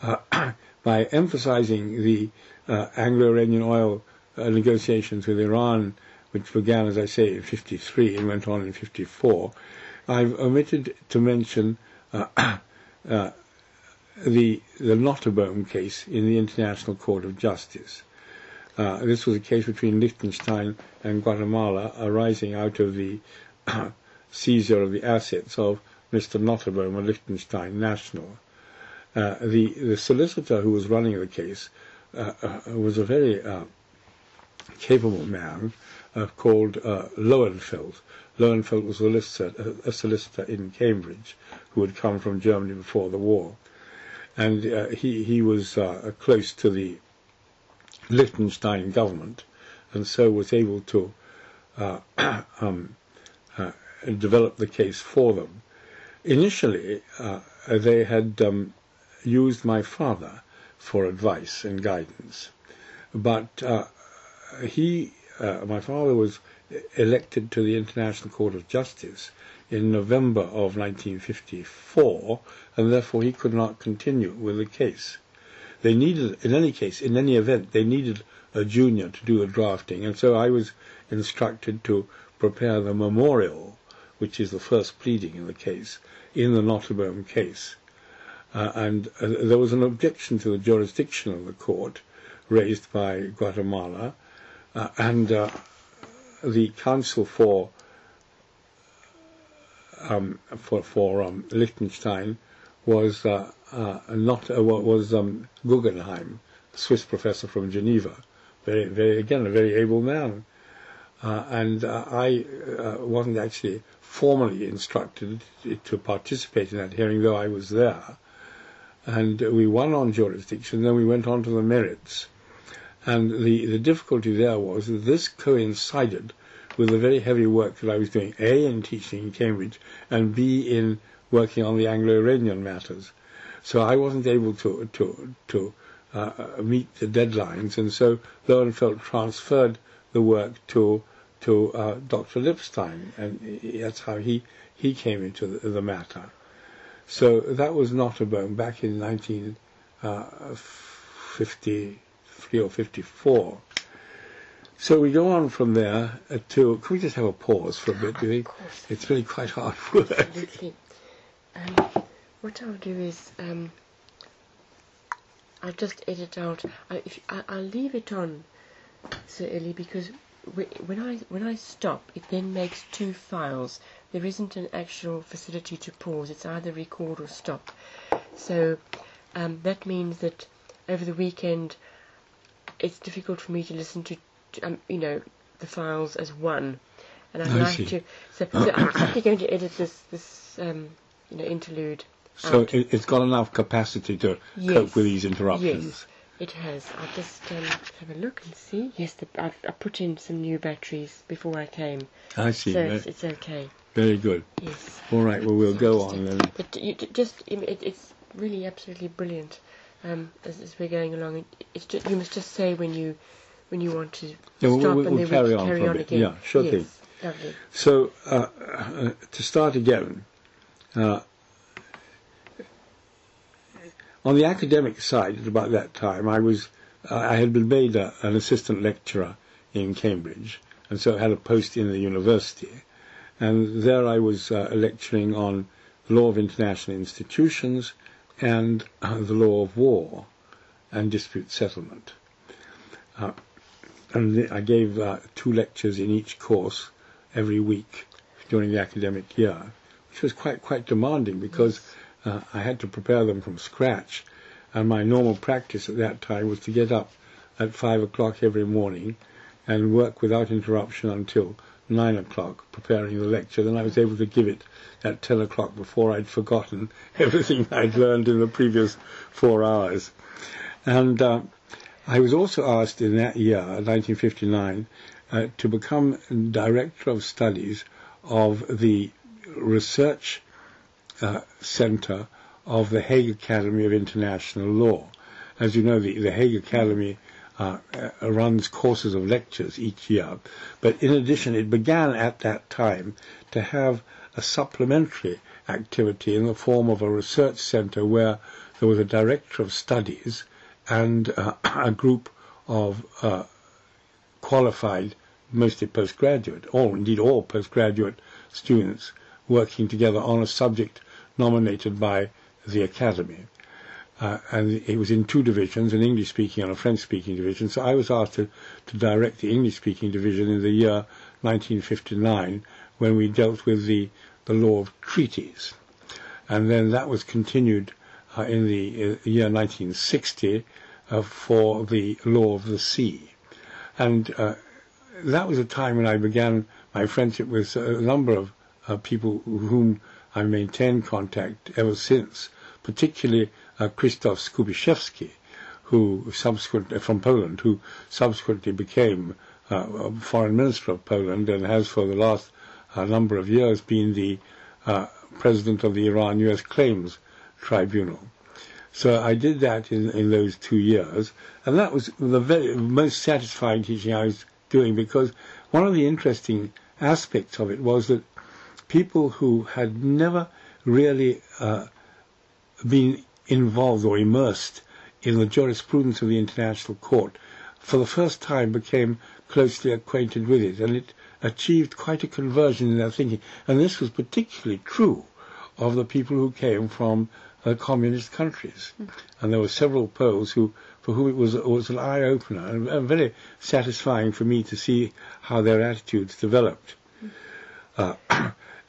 uh, by emphasizing the uh, Anglo-Iranian oil uh, negotiations with Iran, which began, as I say, in 53 and went on in 54, I've omitted to mention uh, the the Nottebohm case in the International Court of Justice. Uh, this was a case between Liechtenstein and Guatemala arising out of the seizure of the assets of Mr. Nottebohm, a Liechtenstein national. Uh, the the solicitor who was running the case uh, uh was a very uh, capable man uh, called Lowenfeld. Lowenfeld was a solicitor, a solicitor in Cambridge who had come from Germany before the war and uh, he he was uh, close to the Liechtenstein government, and so was able to uh, um, uh, develop the case for them. Initially, uh, they had um, used my father for advice and guidance, but uh, he, my father, was elected to the International Court of Justice in November of 1954, and therefore he could not continue with the case. They needed, in any case, in any event, they needed a junior to do the drafting, and so I was instructed to prepare the memorial which is the first pleading in the case, in the Nottebohm case. Uh, and uh, there was an objection to the jurisdiction of the court raised by Guatemala, uh, and uh, the counsel for um, for for um, Liechtenstein was uh, uh, not was um, Guggenheim, Swiss professor from Geneva, very very again a very able man, uh, and uh, I uh, wasn't actually formally instructed to participate in that hearing, though I was there, and we won on jurisdiction. Then we went on to the merits, and the the difficulty there was that this coincided with the very heavy work that I was doing, A, in teaching in Cambridge, and B, in working on the Anglo-Iranian matters. So I wasn't able to to to uh, meet the deadlines, and so Lowenfeld transferred the work to to uh, Dr. Lipstein, and that's how he he came into the, the matter. So that was Nottebohm back in 1953 uh, or 54. So we go on from there uh, to. Can we just have a pause for a bit, do we? Of course. It's really quite hard work. Absolutely. Um, what I'll do is um, I'll just edit out. I, if, I, I'll leave it on, Sir Eli, because when I when I stop, it then makes two files. There isn't an actual facility to pause. It's either record or stop. So um, that means that over the weekend, it's difficult for me to listen to, um, you know, the files as one. And I'd I like see. to. So, so I'm simply going to edit this this um, you know interlude. So out. it, it's got enough capacity to Yes. cope with these interruptions. Yes, it has. I'll just um, have a look and see. Yes, the, I've, I put in some new batteries before I came, I see. so it's, it's okay. Very good. Yes. All right. Well, we'll So go on then. But you, just it, it's really absolutely brilliant um, as, as we're going along. It's just, you must just say when you when you want to Yeah, stop we'll- and we'll then carry we on carry on again. Yeah, sure yes, thing. Lovely. So uh, uh, to start again, uh, on the academic side, at about that time, I was uh, I had been made a, an assistant lecturer in Cambridge, and so had a post in the university, and there I was uh, lecturing on the law of international institutions and uh, the law of war and dispute settlement. Uh, and I gave uh, two lectures in each course every week during the academic year, which was quite quite demanding because uh, I had to prepare them from scratch, and my normal practice at that time was to get up at five o'clock every morning and work without interruption until nine o'clock preparing the lecture. Then I was able to give it at ten o'clock before I'd forgotten everything I'd learned in the previous four hours. And uh, I was also asked in that year, 1959, uh, to become director of studies of the research uh, center of the Hague Academy of International Law. As you know, the, the Hague Academy uh, uh, runs courses of lectures each year, but in addition, it began at that time to have a supplementary activity in the form of a research center where there was a director of studies and uh, a group of uh, qualified, mostly postgraduate, or indeed all postgraduate students working together on a subject nominated by the academy. Uh, and it was in two divisions, an English-speaking and a French-speaking division. So I was asked to, to direct the English-speaking division in the year 1959 when we dealt with the, the law of treaties. And then that was continued uh, in the uh, year 1960 uh, for the law of the sea. And uh, that was a time when I began my friendship with a number of uh, people whom I maintained contact ever since, particularly uh, Krzysztof Skubiszewski, who subsequently from Poland, who subsequently became uh, foreign minister of Poland and has for the last uh, number of years been the uh, president of the Iran-U.S. Claims Tribunal. So I did that in, in those two years, and that was the very most satisfying teaching I was doing because one of the interesting aspects of it was that people who had never really uh, been involved or immersed in the jurisprudence of the International Court for the first time became closely acquainted with it, and it achieved quite a conversion in their thinking. And this was particularly true of the people who came from uh, communist countries. And there were several Poles who, for whom it was, was an eye opener and, and very satisfying for me to see how their attitudes developed. Uh,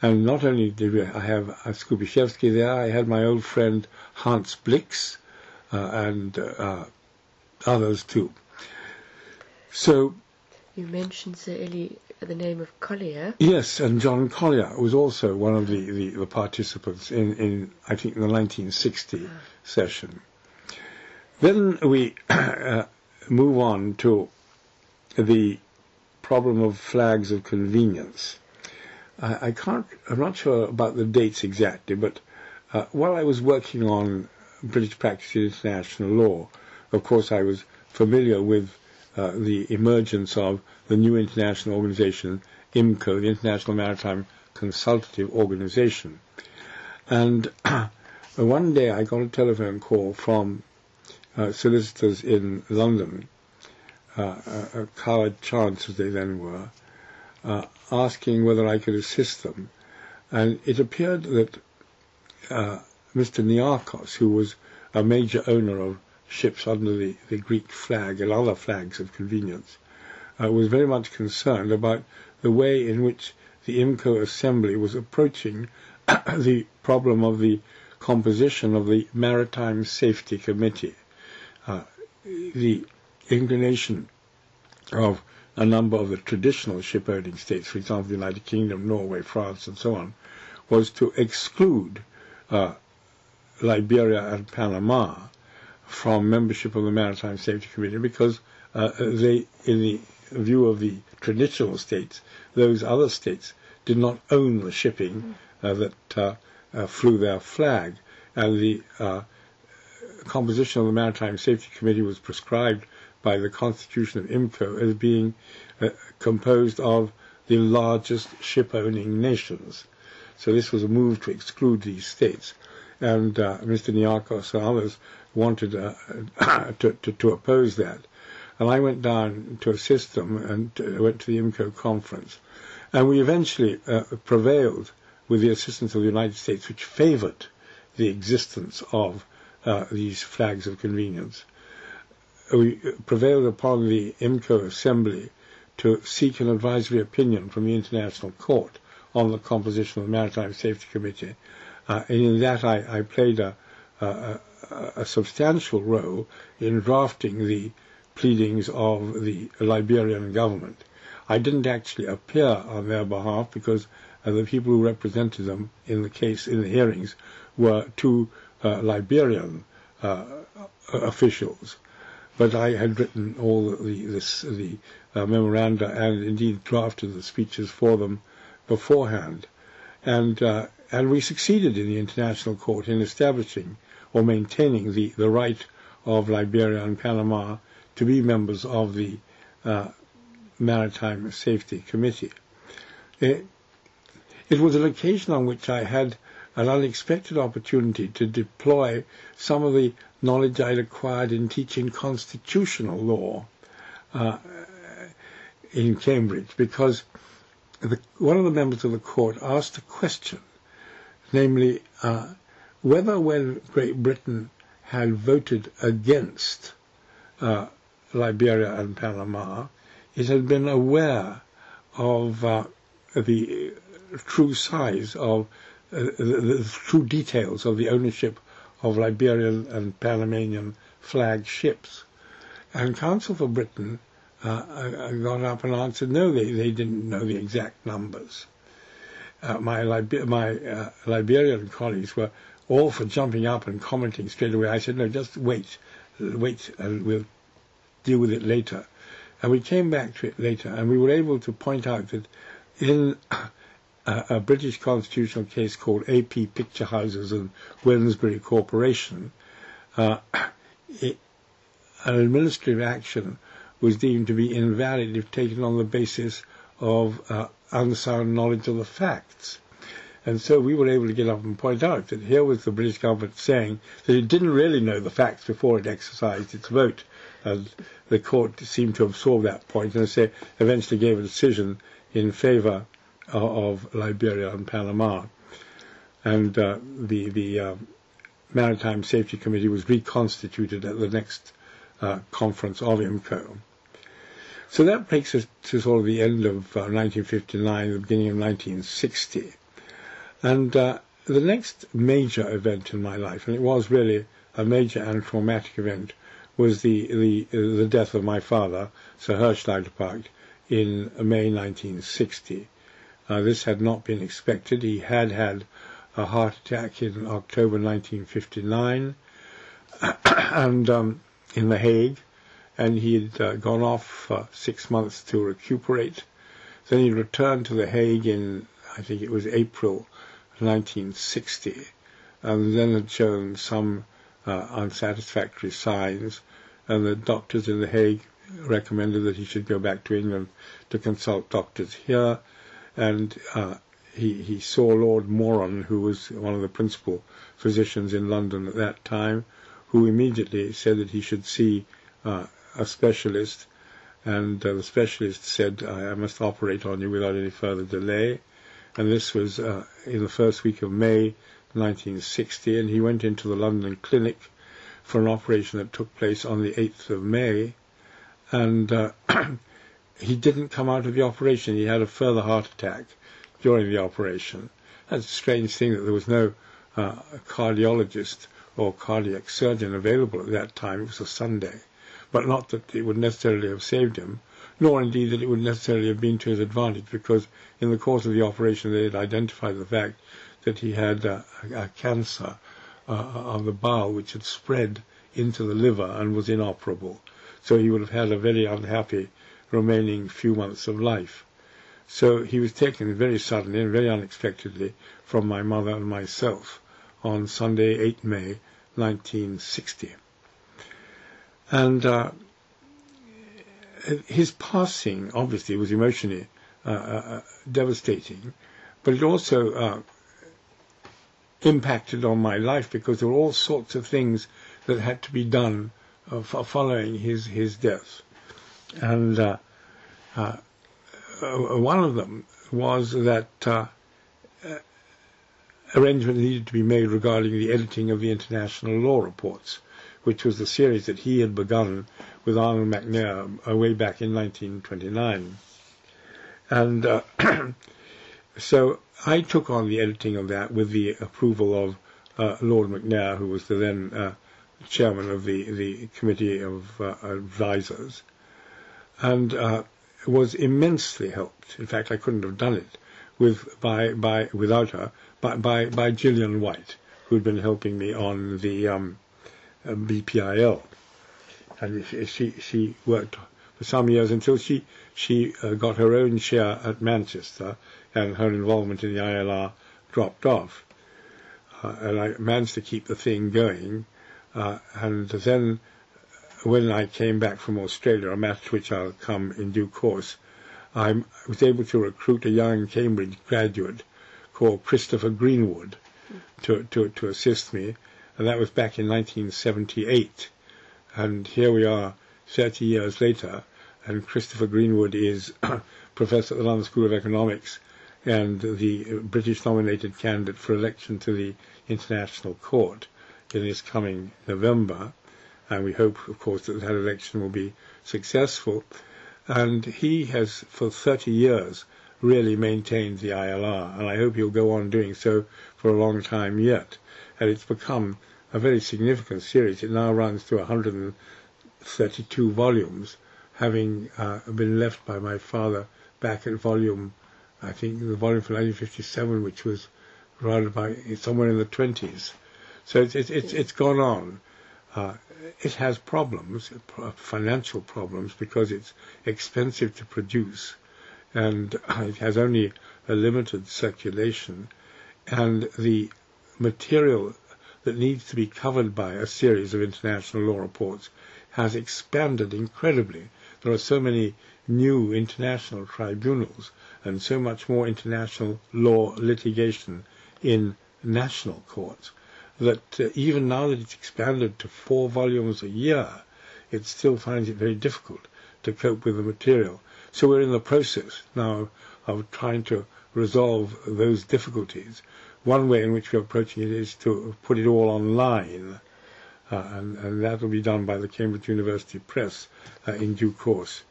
and not only did we, I have uh, Skubiszewski there, I had my old friend Hans Blix uh, and uh, others too. So You mentioned, Sir Eli, the name of Collier. Yes, and John Collier was also one of the, the, the participants in, in, I think, the 1960 session. Then we uh, move on to the problem of flags of convenience. I, I can't, I'm not sure about the dates exactly, but uh, while I was working on British practice in international law, of course I was familiar with uh, the emergence of the new international organization, IMCO, the International Maritime Consultative Organization. And one day I got a telephone call from uh, solicitors in London, uh, uh, Coward Chance as they then were, uh, asking whether I could assist them. And it appeared that uh, Mr. Niarchos, who was a major owner of ships under the, the Greek flag and other flags of convenience, uh, was very much concerned about the way in which the IMCO Assembly was approaching the problem of the composition of the Maritime Safety Committee. Uh, the inclination of a number of the traditional ship-owning states, for example, the United Kingdom, Norway, France, and so on, was to exclude uh, Liberia and Panama from membership of the Maritime Safety Committee because uh, they, in the view of the traditional states, those other states did not own the shipping uh, that uh, uh, flew their flag, and the uh, composition of the Maritime Safety Committee was prescribed by the Constitution of IMCO as being uh, composed of the largest ship-owning nations. So this was a move to exclude these states, and uh, Mr. Niarchos and others wanted uh, to, to, to oppose that. And I went down to assist them and went to the IMCO conference. And we eventually uh, prevailed with the assistance of the United States, which favored the existence of uh, these flags of convenience. We prevailed upon the IMCO Assembly to seek an advisory opinion from the International Court on the composition of the Maritime Safety Committee. Uh, and in that I, I played a, a, a substantial role in drafting the pleadings of the Liberian government. I didn't actually appear on their behalf because uh, the people who represented them in the case, in the hearings, were two uh, Liberian uh, officials. But I had written all the, this, the uh, memoranda and indeed drafted the speeches for them beforehand. And, uh, and we succeeded in the International Court in establishing or maintaining the, the right of Liberia and Panama to be members of the uh, Maritime Safety Committee. It, it was an occasion on which I had an unexpected opportunity to deploy some of the knowledge I'd acquired in teaching constitutional law uh, in Cambridge because the, one of the members of the court asked a question, namely, uh, whether when Great Britain had voted against uh, Liberia and Panama, it had been aware of uh, the true size of uh, the, the, true details of the ownership of Liberian and Panamanian flag ships. And Counsel for Britain uh, got up and answered, no, they, they didn't know the exact numbers. Uh, my Liber- my uh, Liberian colleagues were all for jumping up and commenting straight away. I said, no, just wait, wait, and we'll deal with it later. And we came back to it later, and we were able to point out that in a, British constitutional case called AP Picture Houses and Wednesbury Corporation, uh, it, an administrative action was deemed to be invalid if taken on the basis of uh, unsound knowledge of the facts. And so we were able to get up and point out that here was the British government saying that it didn't really know the facts before it exercised its vote. And the court seemed to absorb that point and say, eventually gave a decision in favor of, Liberia and Panama. And uh, the, the uh, Maritime Safety Committee was reconstituted at the next uh, conference of IMCO. So that takes us to sort of the end of 1959, the beginning of 1960. And uh, the next major event in my life, and it was really a major and traumatic event, was the the the death of my father, Sir Hersch Lauterpacht, in May 1960. Uh, this had not been expected. He had had a heart attack in October 1959, and um, in The Hague, and he had uh, gone off for six months to recuperate. Then he returned to The Hague in, I think it was April 1960, and then had shown some uh, unsatisfactory signs, and the doctors in The Hague recommended that he should go back to England to consult doctors here, and uh, he, he saw Lord Moran, who was one of the principal physicians in London at that time, who immediately said that he should see uh, a specialist, and uh, the specialist said, I must operate on you without any further delay. And this was uh, in the first week of May 1960, and he went into the London clinic for an operation that took place on the 8th of May, and uh, he didn't come out of the operation. He had a further heart attack during the operation. That's a strange thing that there was no uh, cardiologist or cardiac surgeon available at that time. It was a Sunday. But not that it would necessarily have saved him, nor indeed that it would necessarily have been to his advantage, because in the course of the operation they had identified the fact that he had uh, a, cancer uh, of the bowel which had spread into the liver and was inoperable. So he would have had a very unhappy remaining few months of life. So he was taken very suddenly and very unexpectedly from my mother and myself on Sunday, 8 May 1960. And uh, his passing obviously was emotionally uh, uh, devastating, but it also uh, impacted on my life because there were all sorts of things that had to be done uh, following his his death, and uh, uh, one of them was that uh, arrangement needed to be made regarding the editing of the international law reports, which was the series that he had begun with Arnold McNair uh, way back in 1929. And uh, so I took on the editing of that with the approval of uh, Lord McNair, who was the then uh, chairman of the, the Committee of uh, Advisors, and uh, was immensely helped. In fact, I couldn't have done it with by by without her by by, by Gillian White, who'd been helping me on the um, uh, BYIL, and she she worked for some years until she she uh, got her own share at Manchester and her involvement in the ILR dropped off. Uh, and I managed to keep the thing going. Uh, and then when I came back from Australia, a to which I'll come in due course, I was able to recruit a young Cambridge graduate called Christopher Greenwood to, to, to assist me. And that was back in 1978. And here we are 30 years later, and Christopher Greenwood is professor at the London School of Economics and the British nominated candidate for election to the International Court in this coming November. And we hope, of course, that that election will be successful. And he has, for 30 years, really maintained the ILR, and I hope he'll go on doing so for a long time yet. And it's become a very significant series. It now runs to 132 volumes, having uh, been left by my father back at volume, I think the volume from 1957, which was rather by somewhere in the 20s. So it's it's it's, it's gone on. Uh, it has problems, financial problems, because it's expensive to produce, and it has only a limited circulation, and the material that needs to be covered by a series of international law reports has expanded incredibly. There are so many new international tribunals and so much more international law litigation in national courts that uh, even now that it's expanded to four volumes a year, it still finds it very difficult to cope with the material. So we're in the process now of trying to resolve those difficulties. One way in which we're approaching it is to put it all online, uh, and, and, that will be done by the Cambridge University Press uh, in due course.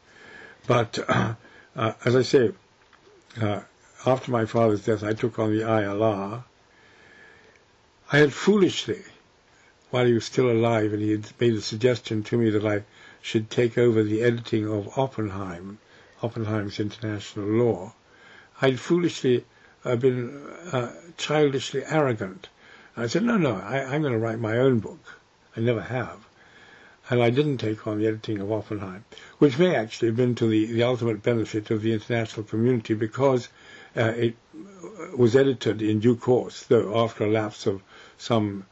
But uh, as I say, uh, after my father's death, I took on the ILR. I had foolishly, while he was still alive, and he had made a suggestion to me that I should take over the editing of Oppenheim, Oppenheim's International Law. I'd foolishly uh, been uh, childishly arrogant. I said, no, no, I, I'm going to write my own book. I never have. And I didn't take on the editing of Oppenheim, which may actually have been to the, the ultimate benefit of the international community because uh, it was edited in due course, though after a lapse of some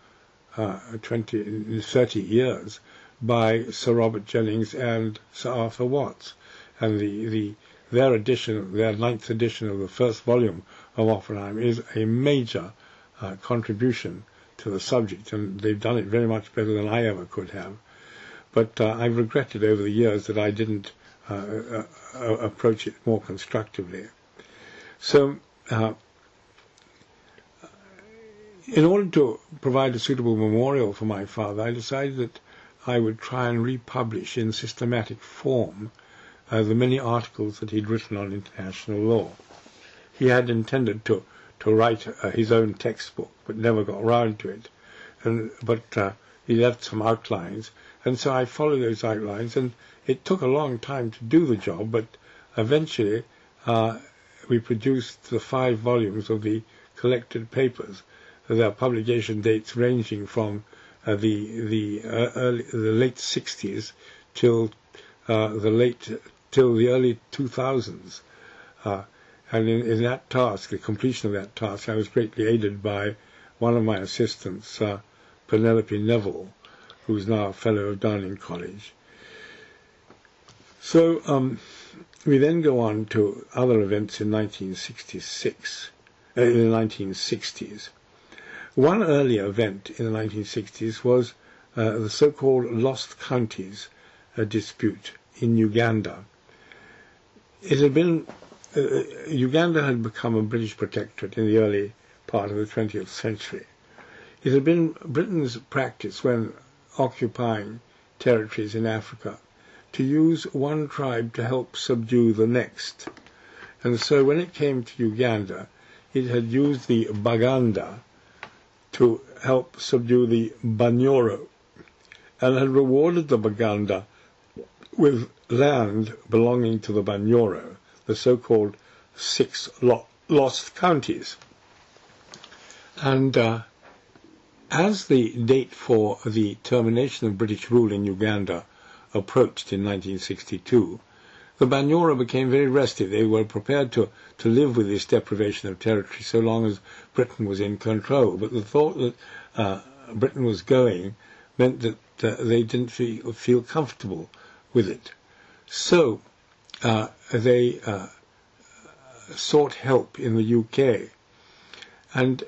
uh, 20, 30 years, by Sir Robert Jennings and Sir Arthur Watts. And the, the their edition, their ninth edition of the first volume of Oppenheim is a major uh, contribution to the subject, and they've done it very much better than I ever could have. But uh, I've regretted over the years that I didn't uh, uh, uh approach it more constructively. So, uh, in order to provide a suitable memorial for my father, I decided that I would try and republish in systematic form uh, the many articles that he'd written on international law. He had intended to to write uh, his own textbook, but never got round to it. And but uh, he left some outlines, and so I followed those outlines, and it took a long time to do the job, but eventually uh, we produced the five volumes of the collected papers. Their publication dates ranging from uh, the the uh, early, the late 60s till uh, the late till the early 2000s. and in, in, that task, the completion of that task, I was greatly aided by one of my assistants, Penelope Neville, who is now a fellow of Downing College. So um, we then go on to other events in 1966, uh, in the 1960s. One early event in the 1960s was uh, the so-called Lost Counties uh, dispute in Uganda. It had been uh, uh, Uganda had become a British protectorate in the early part of the 20th century. It had been Britain's practice when occupying territories in Africa to use one tribe to help subdue the next. And so when it came to Uganda, it had used the Baganda, to help subdue the Banyoro and had rewarded the Baganda with land belonging to the Banyoro, the so-called six lo- lost counties. And uh, as the date for the termination of British rule in Uganda approached in 1962, the Banyoro became very restive. They were prepared to, to live with this deprivation of territory so long as Britain was in control. But the thought that uh, Britain was going meant that uh, they didn't feel, feel comfortable with it. So uh, they uh, sought help in the UK. And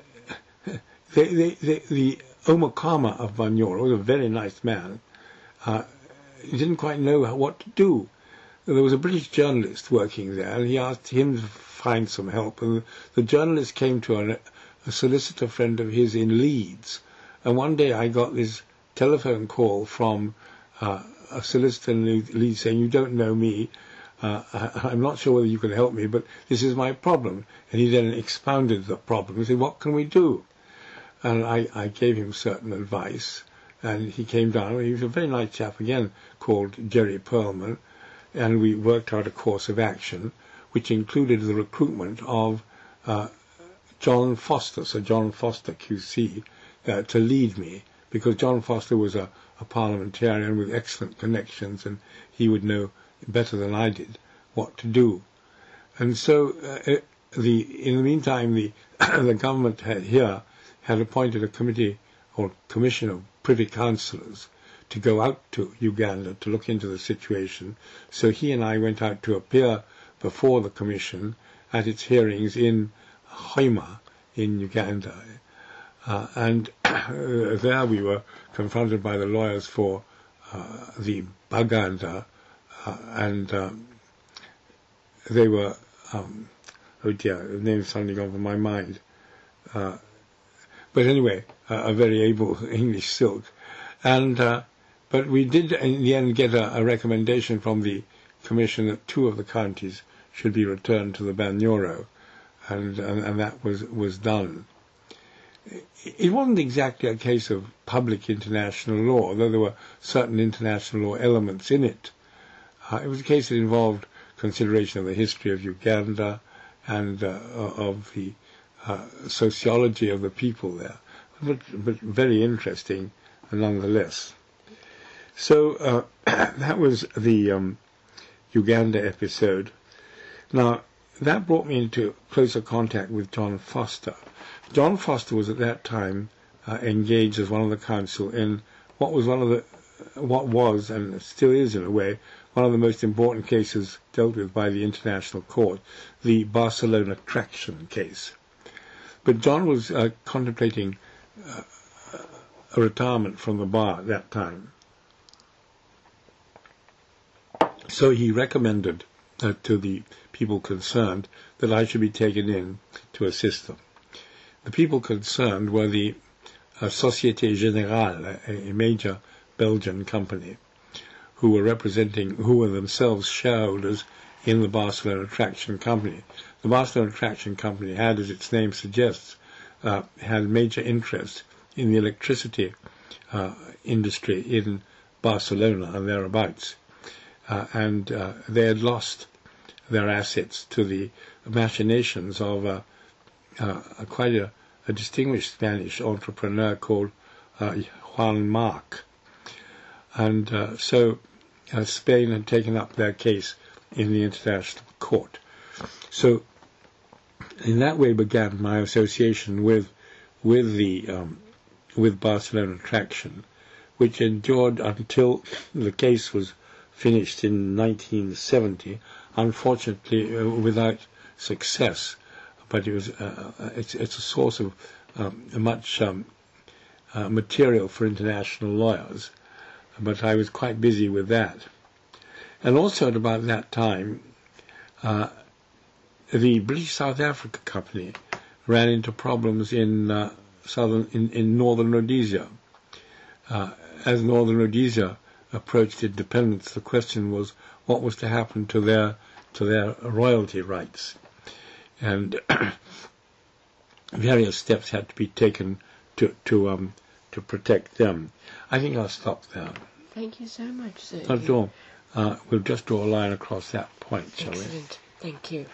they, they, they, the Omukama of Banyoro was a very nice man. Uh, he didn't quite know what to do there was a British journalist working there, and he asked him to find some help. And the journalist came to a, solicitor friend of his in Leeds, and one day I got this telephone call from uh, a solicitor in Leeds saying, "You don't know me." Uh, I, am not sure whether you can help me, but this is my problem. And he then expounded the problem. He said, what can we do? And I, I gave him certain advice. And he came down. He was a very nice chap again called Jerry Pearlman and we worked out a course of action which included the recruitment of uh, John Foster, Sir John Foster QC, uh, to lead me because John Foster was a, a, parliamentarian with excellent connections and he would know better than I did what to do. And so, uh, the in the meantime, the the government had here had appointed a committee or commission of privy councillors to go out to Uganda to look into the situation. So he and I went out to appear before the commission at its hearings in Hoima in Uganda. Uh, and there we were confronted by the lawyers for uh, the Baganda, uh, and um, they were um, oh dear, the name's suddenly gone from my mind. Uh, but anyway, a very able English silk, and uh, but we did in the end get a, a, recommendation from the commission that two of the counties should be returned to the Banyoro, and, and, and that was was done. It wasn't exactly a case of public international law, though there were certain international law elements in it. Uh, it was a case that involved consideration of the history of Uganda and uh, of the uh, sociology of the people there, but, but very interesting nonetheless. So uh, that was the um, Uganda episode. Now, that brought me into closer contact with John Foster. John Foster was at that time uh, engaged as one of the counsel in what was one of the what was and still is in a way one of the most important cases dealt with by the International Court, the Barcelona traction case. But John was uh, contemplating uh, a retirement from the bar at that time. So he recommended uh, to the people concerned that I should be taken in to assist them. The people concerned were the uh, Société Générale, a, a major Belgian company, who were representing, who were themselves shareholders in the Barcelona Traction Company. The Barcelona Traction Company had, as its name suggests, uh, had major interest in the electricity uh, industry in Barcelona and thereabouts. Uh, and uh, they had lost their assets to the machinations of uh, uh, quite a, a, distinguished Spanish entrepreneur called Juan March. And so Spain had taken up their case in the International Court. So in that way began my association with with the um, with Barcelona Traction, which endured until the case was finished in 1970. Unfortunately, uh, without success, but it was uh, uh, it's it's a source of um, much um, uh, material for international lawyers. But I was quite busy with that, and also at about that time, uh, the British South Africa Company ran into problems in uh, southern in, in northern Rhodesia. As northern Rhodesia approached independence, the question was what was to happen to their to their royalty rights, and various steps had to be taken to to um, to protect them. I think I'll stop there. Thank you so much, sir. Not at all. Uh, we'll just draw a line across that point, shall Excellent. we? Thank you.